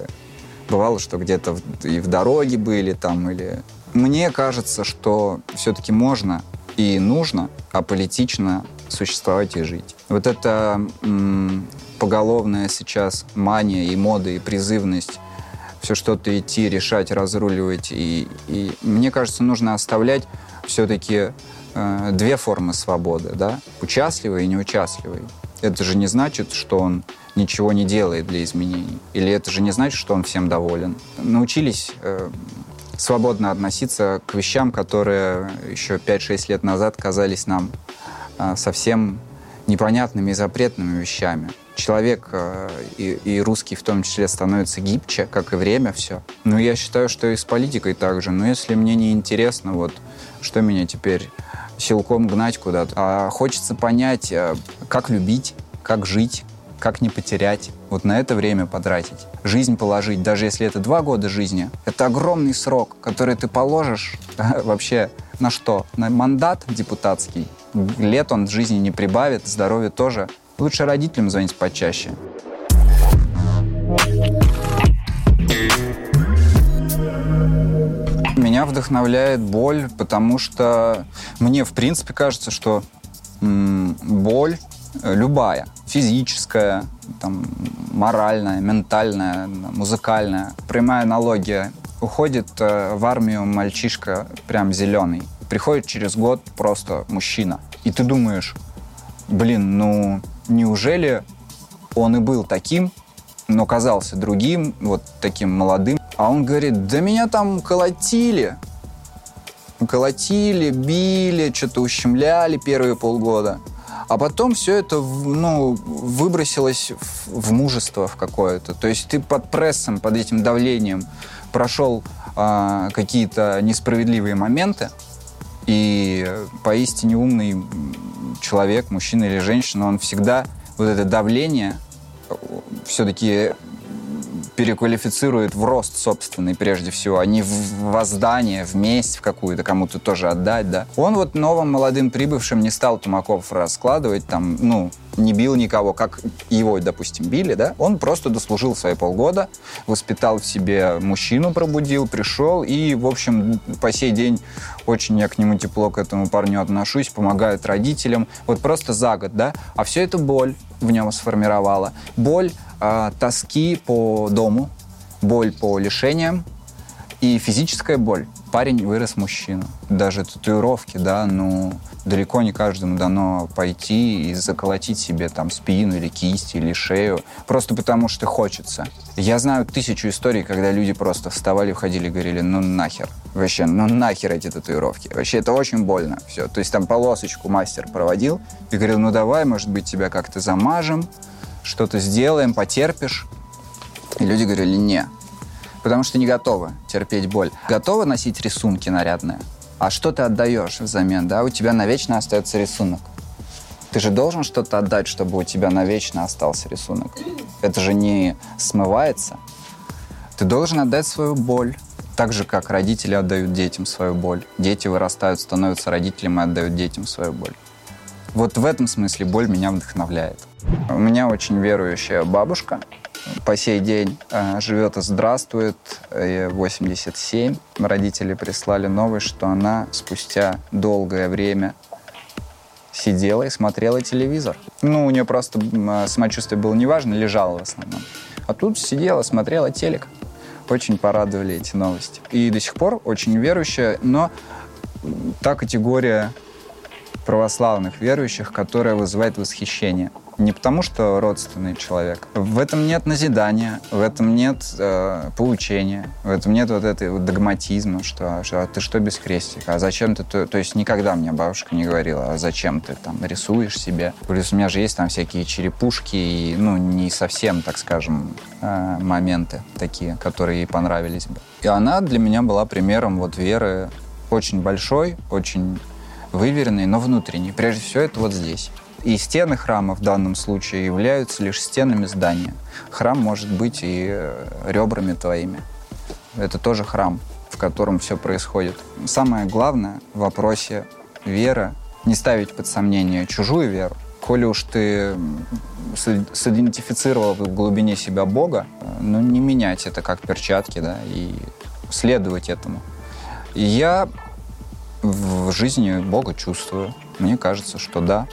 Бывало, что где-то и в дороге были там, или... Мне кажется, что все-таки можно и нужно аполитично существовать и жить. Вот эта м, поголовная сейчас мания и мода, и призывность все что-то идти, решать, разруливать. И, и мне кажется, нужно оставлять все-таки э, две формы свободы, да? Участливый и неучастливый. Это же не значит, что он ничего не делает для изменений. Или это же не значит, что он всем доволен. Научились э, свободно относиться к вещам, которые еще 5-6 лет назад казались нам э, совсем непонятными и запретными вещами. Человек э, и, и русский в том числе становится гибче, как и время все. Но я считаю, что и с политикой также. Но если мне не интересно, вот что меня теперь силком гнать куда-то, а хочется понять, э, как любить, как жить, как не потерять, вот на это время потратить. Жизнь положить, даже если это два года жизни, это огромный срок, который ты положишь вообще на что? На мандат депутатский. Лет он жизни не прибавит, здоровье тоже. Лучше родителям звонить почаще. Меня вдохновляет боль, потому что мне, в принципе, кажется, что боль любая, физическая, там, моральная, ментальная, музыкальная. Прямая аналогия. Уходит э, в армию мальчишка прям зеленый. Приходит через год просто мужчина. И ты думаешь, блин, ну неужели он и был таким, но казался другим, вот таким молодым. А он говорит, да меня там колотили. Колотили, били, что-то ущемляли первые полгода. А потом все это ну, выбросилось в, в мужество в какое-то. То есть ты под прессом, под этим давлением прошел а, какие-то несправедливые моменты, и поистине умный человек, мужчина или женщина, он всегда вот это давление все-таки переквалифицирует в рост собственный прежде всего, а не в воздание, в месть в какую-то кому-то тоже отдать, да. Он вот новым молодым прибывшим не стал Тумаков раскладывать, там, ну, не бил никого, как его, допустим, били, да. Он просто дослужил свои полгода, воспитал в себе мужчину, пробудил, пришел и, в общем, по сей день очень я к нему тепло, к этому парню отношусь, помогает родителям. Вот просто за год, да. А все это боль в нем сформировала. Боль э, тоски по дому, боль по лишениям и физическая боль. Парень вырос мужчина. Даже татуировки, да, ну, далеко не каждому дано пойти и заколотить себе там спину или кисть или шею, просто потому что хочется. Я знаю тысячу историй, когда люди просто вставали, входили и говорили, ну нахер, вообще, ну нахер эти татуировки. Вообще это очень больно все. То есть там полосочку мастер проводил и говорил, ну давай, может быть, тебя как-то замажем, что-то сделаем, потерпишь. И люди говорили, не, потому что не готовы терпеть боль. Готовы носить рисунки нарядные? А что ты отдаешь взамен, да? У тебя навечно остается рисунок. Ты же должен что-то отдать, чтобы у тебя навечно остался рисунок. Это же не смывается. Ты должен отдать свою боль. Так же, как родители отдают детям свою боль. Дети вырастают, становятся родителями и отдают детям свою боль. Вот в этом смысле боль меня вдохновляет. У меня очень верующая бабушка, по сей день э, живет и здравствует, ей 87. Родители прислали новость, что она спустя долгое время сидела и смотрела телевизор. Ну, у нее просто э, самочувствие было неважно, лежала в основном. А тут сидела, смотрела телек. Очень порадовали эти новости. И до сих пор очень верующая, но та категория православных верующих, которая вызывает восхищение не потому, что родственный человек. В этом нет назидания, в этом нет э, поучения, в этом нет вот этой вот догматизма, что, что а ты что без крестика, а зачем ты... То, то есть никогда мне бабушка не говорила, а зачем ты там рисуешь себе. Плюс у меня же есть там всякие черепушки и, ну, не совсем, так скажем, э, моменты такие, которые ей понравились бы. И она для меня была примером вот веры очень большой, очень выверенный, но внутренний. Прежде всего, это вот здесь. И стены храма в данном случае являются лишь стенами здания. Храм может быть и э, ребрами твоими. Это тоже храм, в котором все происходит. Самое главное в вопросе веры не ставить под сомнение чужую веру. Коли уж ты сидентифицировал в глубине себя Бога, ну, не менять это как перчатки, да, и следовать этому. Я в жизни Бога чувствую. Мне кажется, что да,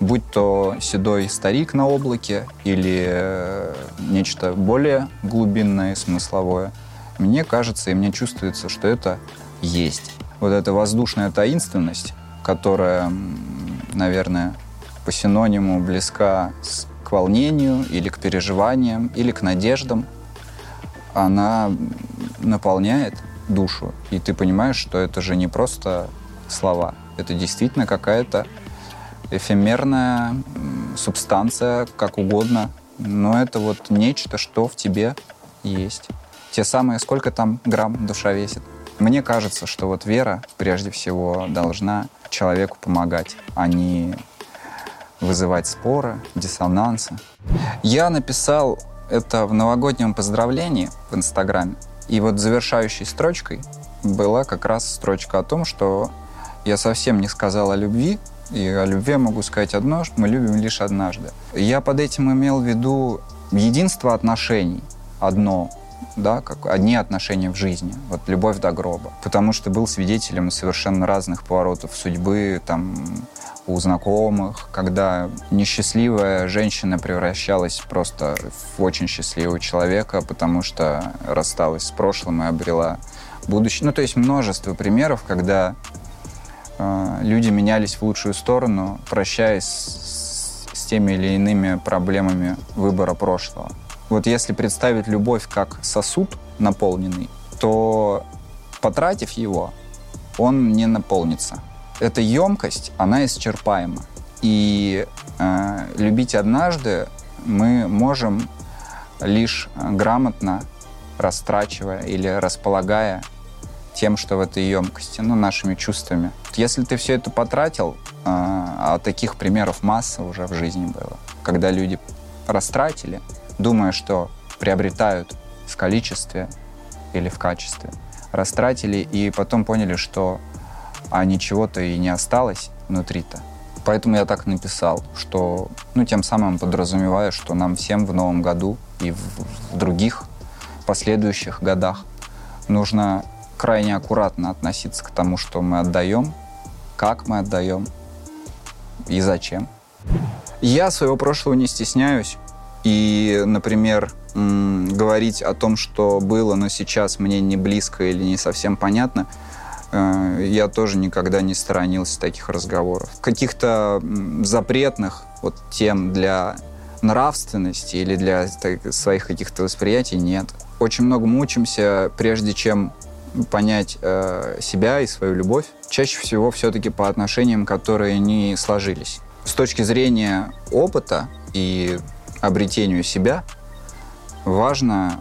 будь то седой старик на облаке или э, нечто более глубинное смысловое, мне кажется и мне чувствуется, что это есть. Вот эта воздушная таинственность, которая, наверное, по синониму близка к волнению или к переживаниям или к надеждам, она наполняет душу. И ты понимаешь, что это же не просто слова, это действительно какая-то эфемерная субстанция, как угодно, но это вот нечто, что в тебе есть. Те самые, сколько там грамм душа весит. Мне кажется, что вот вера прежде всего должна человеку помогать, а не вызывать споры, диссонансы. Я написал это в новогоднем поздравлении в Инстаграме. И вот завершающей строчкой была как раз строчка о том, что я совсем не сказал о любви, и о любви могу сказать одно, что мы любим лишь однажды. Я под этим имел в виду единство отношений, одно, да, как одни отношения в жизни, вот любовь до гроба. Потому что был свидетелем совершенно разных поворотов судьбы, там, у знакомых, когда несчастливая женщина превращалась просто в очень счастливого человека, потому что рассталась с прошлым и обрела будущее. Ну, то есть множество примеров, когда э, люди менялись в лучшую сторону, прощаясь с, с теми или иными проблемами выбора прошлого. Вот если представить любовь как сосуд наполненный, то потратив его, он не наполнится эта емкость, она исчерпаема. И э, любить однажды мы можем лишь грамотно растрачивая или располагая тем, что в этой емкости, ну, нашими чувствами. Если ты все это потратил, э, а таких примеров масса уже в жизни было, когда люди растратили, думая, что приобретают в количестве или в качестве, растратили и потом поняли, что а ничего-то и не осталось внутри-то. Поэтому я так написал, что, ну, тем самым подразумевая, что нам всем в новом году и в, в других последующих годах нужно крайне аккуратно относиться к тому, что мы отдаем, как мы отдаем и зачем. Я своего прошлого не стесняюсь. И, например, говорить о том, что было, но сейчас мне не близко или не совсем понятно – я тоже никогда не сторонился таких разговоров. Каких-то запретных вот тем для нравственности или для так, своих каких-то восприятий нет. Очень много мучимся, прежде чем понять э, себя и свою любовь. Чаще всего все-таки по отношениям, которые не сложились. С точки зрения опыта и обретению себя – важно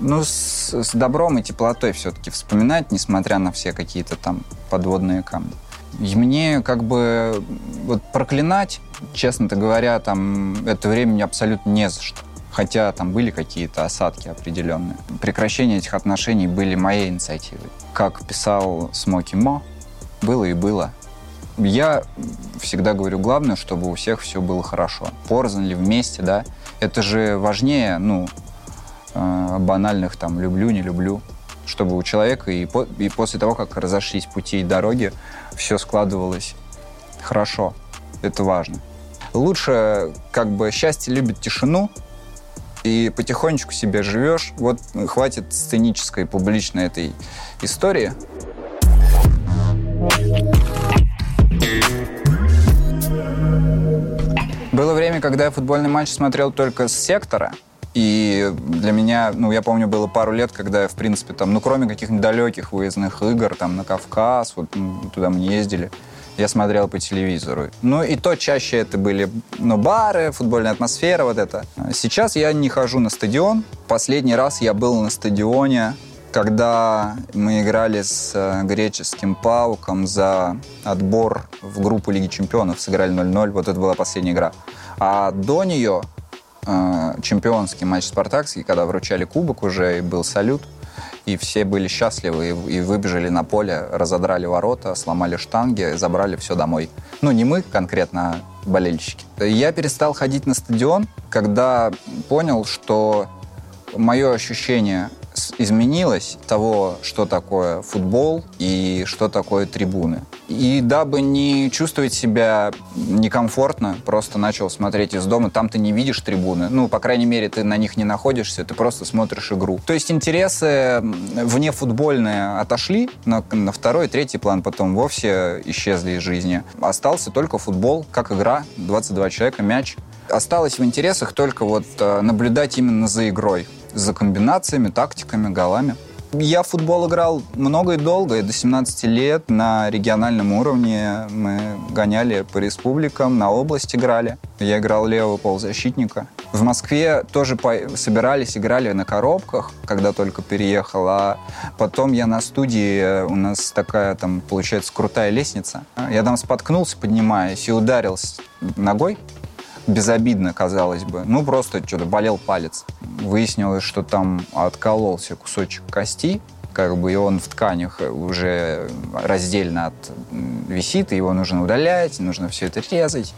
ну, с, с добром и теплотой все-таки вспоминать, несмотря на все какие-то там подводные камни. И мне как бы вот проклинать, честно говоря, там это времени абсолютно не за что. Хотя там были какие-то осадки определенные. Прекращение этих отношений были моей инициативой. Как писал Смоки Мо, было и было. Я всегда говорю, главное, чтобы у всех все было хорошо. Порознь ли вместе, да? Это же важнее, ну, э, банальных там люблю, не люблю, чтобы у человека и, по, и после того, как разошлись пути и дороги, все складывалось хорошо. Это важно. Лучше как бы счастье любит тишину, и потихонечку себе живешь. Вот хватит сценической, публичной этой истории. Было время, когда я футбольный матч смотрел только с сектора, и для меня, ну, я помню, было пару лет, когда я, в принципе, там, ну, кроме каких-нибудь далеких выездных игр, там, на Кавказ, вот туда мы ездили, я смотрел по телевизору. Ну, и то чаще это были, ну, бары, футбольная атмосфера, вот это. Сейчас я не хожу на стадион. Последний раз я был на стадионе когда мы играли с э, греческим Пауком за отбор в группу Лиги Чемпионов, сыграли 0-0, вот это была последняя игра. А до нее э, чемпионский матч спартакский, когда вручали кубок уже, и был салют, и все были счастливы, и, и выбежали на поле, разодрали ворота, сломали штанги, забрали все домой. Ну, не мы конкретно, а болельщики. Я перестал ходить на стадион, когда понял, что мое ощущение изменилось того, что такое футбол и что такое трибуны. И дабы не чувствовать себя некомфортно, просто начал смотреть из дома. Там ты не видишь трибуны. Ну, по крайней мере, ты на них не находишься, ты просто смотришь игру. То есть интересы вне футбольные отошли на, на второй, третий план, потом вовсе исчезли из жизни. Остался только футбол, как игра, 22 человека, мяч. Осталось в интересах только вот э, наблюдать именно за игрой за комбинациями, тактиками, голами. Я в футбол играл много и долго, и до 17 лет на региональном уровне мы гоняли по республикам, на область играли. Я играл левого полузащитника. В Москве тоже по... собирались, играли на коробках, когда только переехал, а потом я на студии, у нас такая там, получается, крутая лестница. Я там споткнулся, поднимаясь, и ударился ногой безобидно, казалось бы. Ну, просто что-то болел палец. Выяснилось, что там откололся кусочек кости, как бы и он в тканях уже раздельно от висит, и его нужно удалять, нужно все это резать.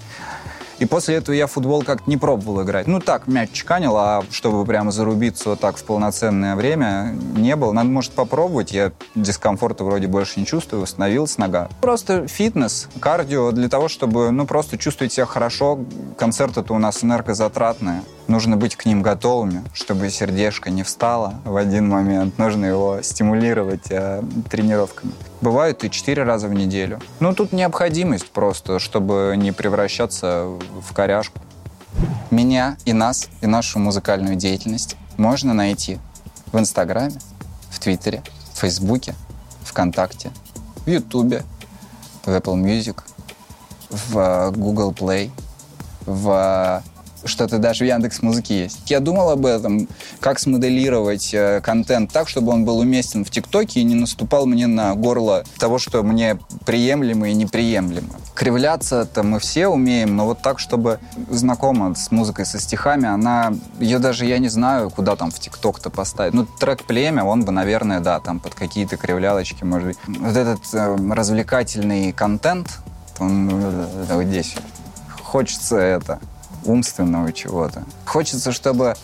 И после этого я футбол как-то не пробовал играть. Ну так, мяч чеканил, а чтобы прямо зарубиться вот так в полноценное время, не было. Надо, может, попробовать. Я дискомфорта вроде больше не чувствую, восстановилась нога. Просто фитнес, кардио для того, чтобы, ну, просто чувствовать себя хорошо. Концерт это у нас энергозатратное нужно быть к ним готовыми, чтобы сердечко не встало в один момент. Нужно его стимулировать э, тренировками. Бывают и четыре раза в неделю. Ну, тут необходимость просто, чтобы не превращаться в коряшку. Меня и нас, и нашу музыкальную деятельность можно найти в Инстаграме, в Твиттере, в Фейсбуке, ВКонтакте, в Ютубе, в Apple Music, в э, Google Play, в что-то даже в Яндекс Музыке есть. Я думал об этом, как смоделировать э, контент так, чтобы он был уместен в ТикТоке и не наступал мне на горло того, что мне приемлемо и неприемлемо. Кривляться-то мы все умеем, но вот так, чтобы знакома с музыкой, со стихами, она, ее даже я не знаю, куда там в ТикТок-то поставить. Ну, трек «Племя», он бы, наверное, да, там под какие-то кривлялочки, может быть. Вот этот э, развлекательный контент, он э, вот здесь. Хочется это умственного чего-то. Хочется, чтобы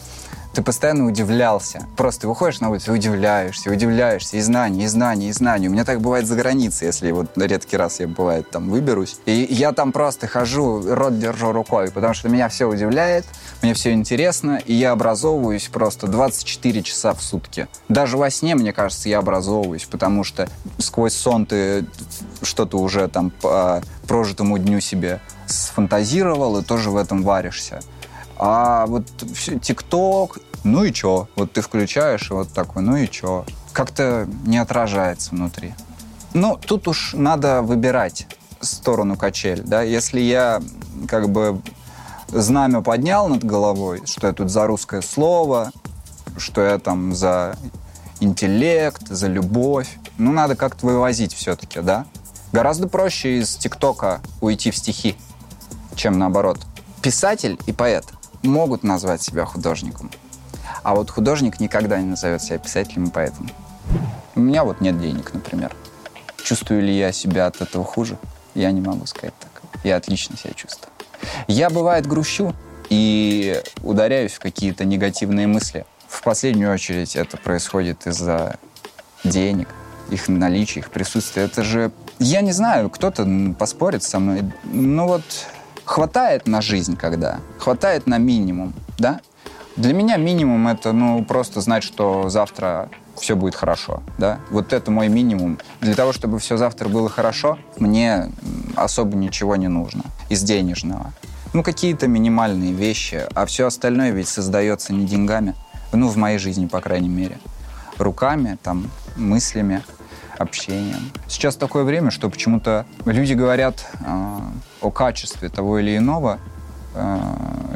ты постоянно удивлялся. Просто выходишь на улицу удивляешься, удивляешься, и знания, и знания, и знания. У меня так бывает за границей, если вот редкий раз я, бывает, там выберусь. И я там просто хожу, рот держу рукой, потому что меня все удивляет, мне все интересно, и я образовываюсь просто 24 часа в сутки. Даже во сне, мне кажется, я образовываюсь, потому что сквозь сон ты что-то уже там по прожитому дню себе сфантазировал и тоже в этом варишься. А вот ТикТок, ну и чё? Вот ты включаешь, и вот такой, ну и чё? Как-то не отражается внутри. Ну, тут уж надо выбирать сторону качель, да. Если я как бы знамя поднял над головой, что я тут за русское слово, что я там за интеллект, за любовь, ну, надо как-то вывозить все-таки, да. Гораздо проще из ТикТока уйти в стихи чем наоборот. Писатель и поэт могут назвать себя художником, а вот художник никогда не назовет себя писателем и поэтом. У меня вот нет денег, например. Чувствую ли я себя от этого хуже? Я не могу сказать так. Я отлично себя чувствую. Я, бывает, грущу и ударяюсь в какие-то негативные мысли. В последнюю очередь это происходит из-за денег, их наличия, их присутствия. Это же... Я не знаю, кто-то поспорит со мной. Ну вот хватает на жизнь когда, хватает на минимум, да? Для меня минимум это, ну, просто знать, что завтра все будет хорошо, да? Вот это мой минимум. Для того, чтобы все завтра было хорошо, мне особо ничего не нужно из денежного. Ну, какие-то минимальные вещи, а все остальное ведь создается не деньгами, ну, в моей жизни, по крайней мере, руками, там, мыслями, общением. Сейчас такое время, что почему-то люди говорят э, о качестве того или иного э,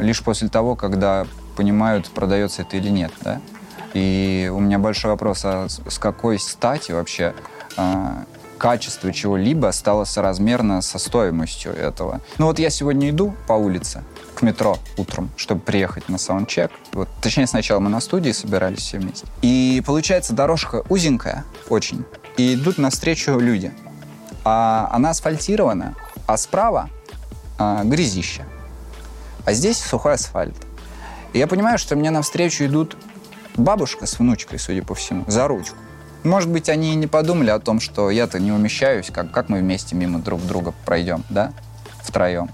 лишь после того, когда понимают, продается это или нет. Да? И у меня большой вопрос, а с какой стати вообще а, качество чего-либо стало соразмерно со стоимостью этого? Ну вот я сегодня иду по улице, к метро утром, чтобы приехать на саундчек. Вот, точнее, сначала мы на студии собирались все вместе. И получается, дорожка узенькая очень. И идут навстречу люди. А она асфальтирована, а справа а, грязище. А здесь сухой асфальт. И я понимаю, что мне навстречу идут бабушка с внучкой, судя по всему, за ручку. Может быть, они и не подумали о том, что я-то не умещаюсь, как, как мы вместе мимо друг друга пройдем, да, втроем.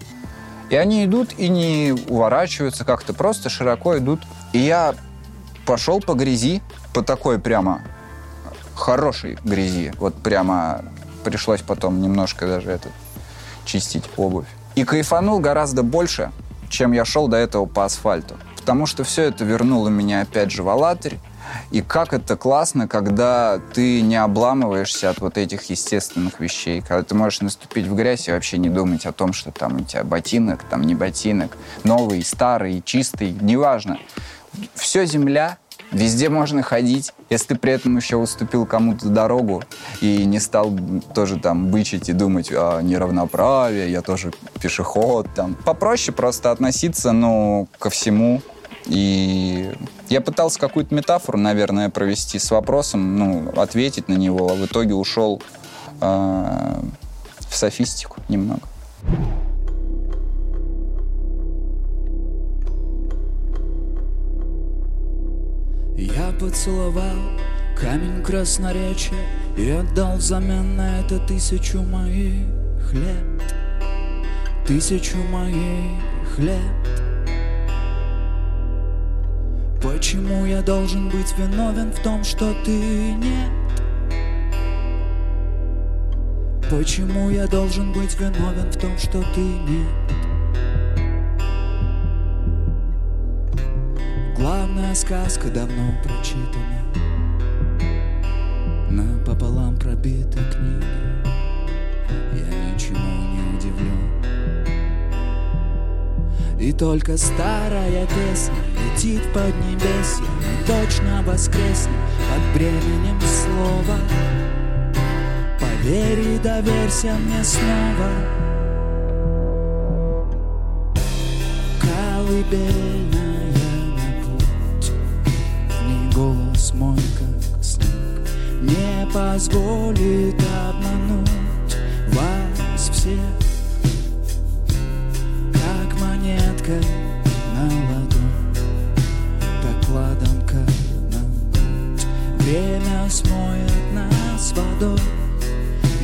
И они идут и не уворачиваются как-то, просто широко идут. И я пошел по грязи, по такой прямо хорошей грязи. Вот прямо пришлось потом немножко даже это чистить обувь. И кайфанул гораздо больше, чем я шел до этого по асфальту. Потому что все это вернуло меня опять же в Алатырь, и как это классно, когда ты не обламываешься от вот этих естественных вещей, когда ты можешь наступить в грязь и вообще не думать о том, что там у тебя ботинок, там не ботинок, новый, старый, чистый, неважно. Все земля, Везде можно ходить, если ты при этом еще уступил кому-то дорогу и не стал тоже там бычить и думать о неравноправии, я тоже пешеход. Там. Попроще просто относиться, ну, ко всему и я пытался какую-то метафору, наверное, провести с вопросом, ну, ответить на него, а в итоге ушел э, в софистику немного. Я поцеловал камень красноречия И отдал взамен на это тысячу моих лет Тысячу моих лет Почему я должен быть виновен в том, что ты нет? Почему я должен быть виновен в том, что ты нет? Главная сказка давно прочитана. На пополам пробитой книги. Я ничему не удивлен. И только старая песня летит под небесье И точно воскреснет под бременем слова. Поверь и доверься мне снова. Колыбельная ней голос мой, как снег Не позволит обмануть вас всех монетка на ладонь, так ладонка на грудь. Время смоет нас водой,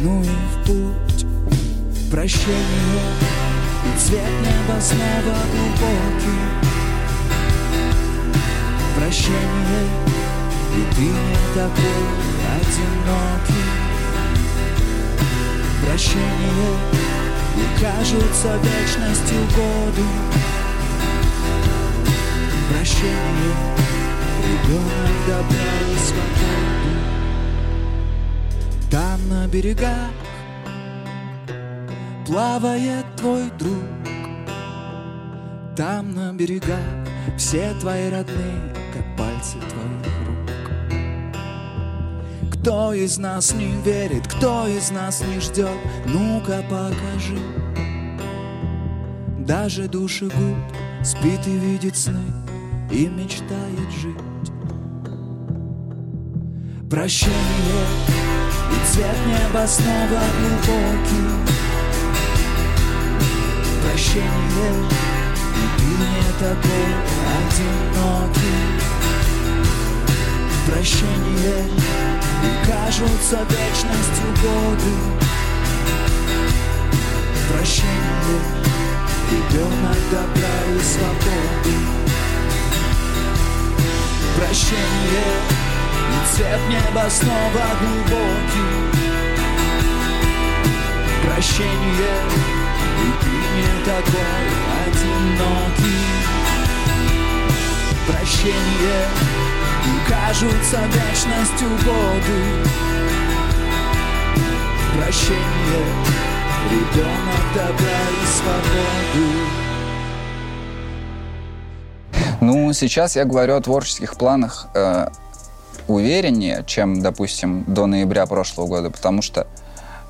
ну и в путь. Прощение и цвет неба снова глубокий. Прощение, и ты не такой одинокий. Прощение, и кажутся вечностью годы. Прощение, ребенок добра и свободы Там на берегах плавает твой друг. Там на берегах все твои родные, кто из нас не верит, кто из нас не ждет, ну-ка покажи. Даже душегуб спит и видит сны и мечтает жить. Прощение и цвет неба снова глубокий. Прощение, и ты не такой одинокий. Прощение, кажутся вечностью годы. Прощение, ребенок добра и свободы Прощение, и цвет неба снова глубокий. Прощение, и ты не такой одинокий. Прощение, кажутся вечностью годы Прощение, ребенок добра и свободы Ну, сейчас я говорю о творческих планах э, увереннее, чем, допустим, до ноября прошлого года, потому что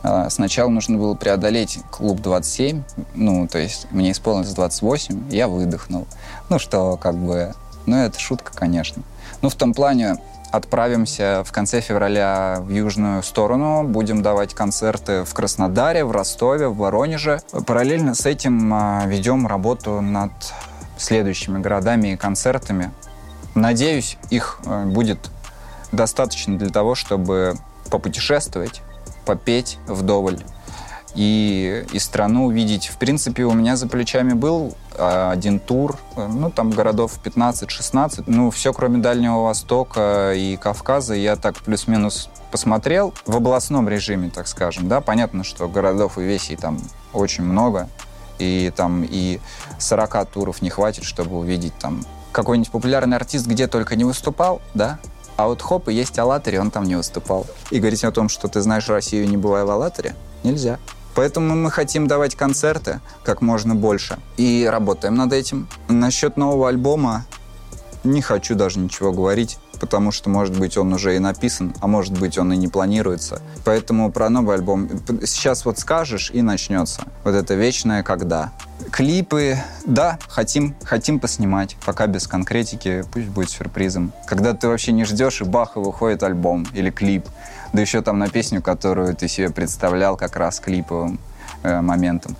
э, сначала нужно было преодолеть клуб 27, ну, то есть мне исполнилось 28, я выдохнул. Ну, что как бы... Ну, это шутка, конечно. Ну, в том плане, отправимся в конце февраля в южную сторону, будем давать концерты в Краснодаре, в Ростове, в Воронеже. Параллельно с этим а, ведем работу над следующими городами и концертами. Надеюсь, их а, будет достаточно для того, чтобы попутешествовать, попеть вдоволь и, и страну увидеть. В принципе, у меня за плечами был э, один тур, э, ну, там городов 15-16, ну, все, кроме Дальнего Востока и Кавказа, я так плюс-минус посмотрел в областном режиме, так скажем, да, понятно, что городов и весей там очень много, и там и 40 туров не хватит, чтобы увидеть там какой-нибудь популярный артист где только не выступал, да, а вот хоп, и есть Аллатаре, он там не выступал. И говорить о том, что ты знаешь Россию, не бывая в Аллатаре, нельзя. Поэтому мы хотим давать концерты как можно больше. И работаем над этим. Насчет нового альбома не хочу даже ничего говорить, потому что, может быть, он уже и написан, а может быть, он и не планируется. Поэтому про новый альбом сейчас вот скажешь, и начнется. Вот это вечное «когда». Клипы, да, хотим, хотим поснимать, пока без конкретики, пусть будет сюрпризом. Когда ты вообще не ждешь, и бах, и выходит альбом или клип да еще там на песню, которую ты себе представлял как раз клиповым э, моментом.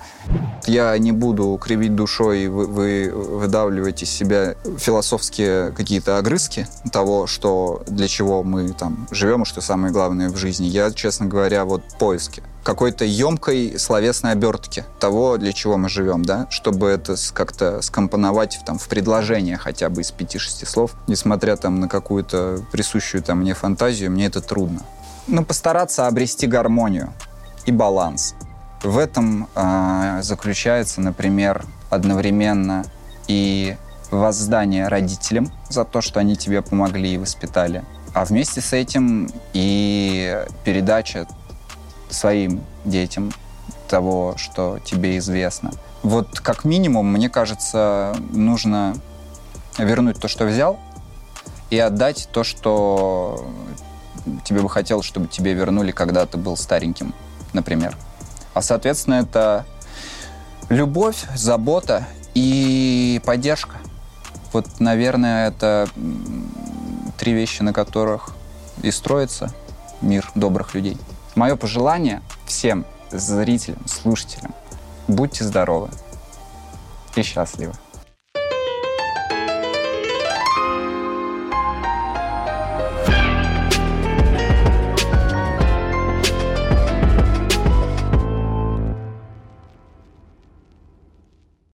Я не буду кривить душой, вы, вы выдавливать из себя философские какие-то огрызки того, что для чего мы там живем и что самое главное в жизни. Я, честно говоря, вот поиски какой-то емкой словесной обертки того, для чего мы живем, да, чтобы это как-то скомпоновать в, там, в предложение хотя бы из пяти-шести слов. Несмотря там на какую-то присущую там мне фантазию, мне это трудно ну, постараться обрести гармонию и баланс. В этом э, заключается, например, одновременно и воздание родителям за то, что они тебе помогли и воспитали, а вместе с этим и передача своим детям того, что тебе известно. Вот как минимум, мне кажется, нужно вернуть то, что взял, и отдать то, что тебе бы хотелось, чтобы тебе вернули, когда ты был стареньким, например. А, соответственно, это любовь, забота и поддержка. Вот, наверное, это три вещи, на которых и строится мир добрых людей. Мое пожелание всем зрителям, слушателям, будьте здоровы и счастливы.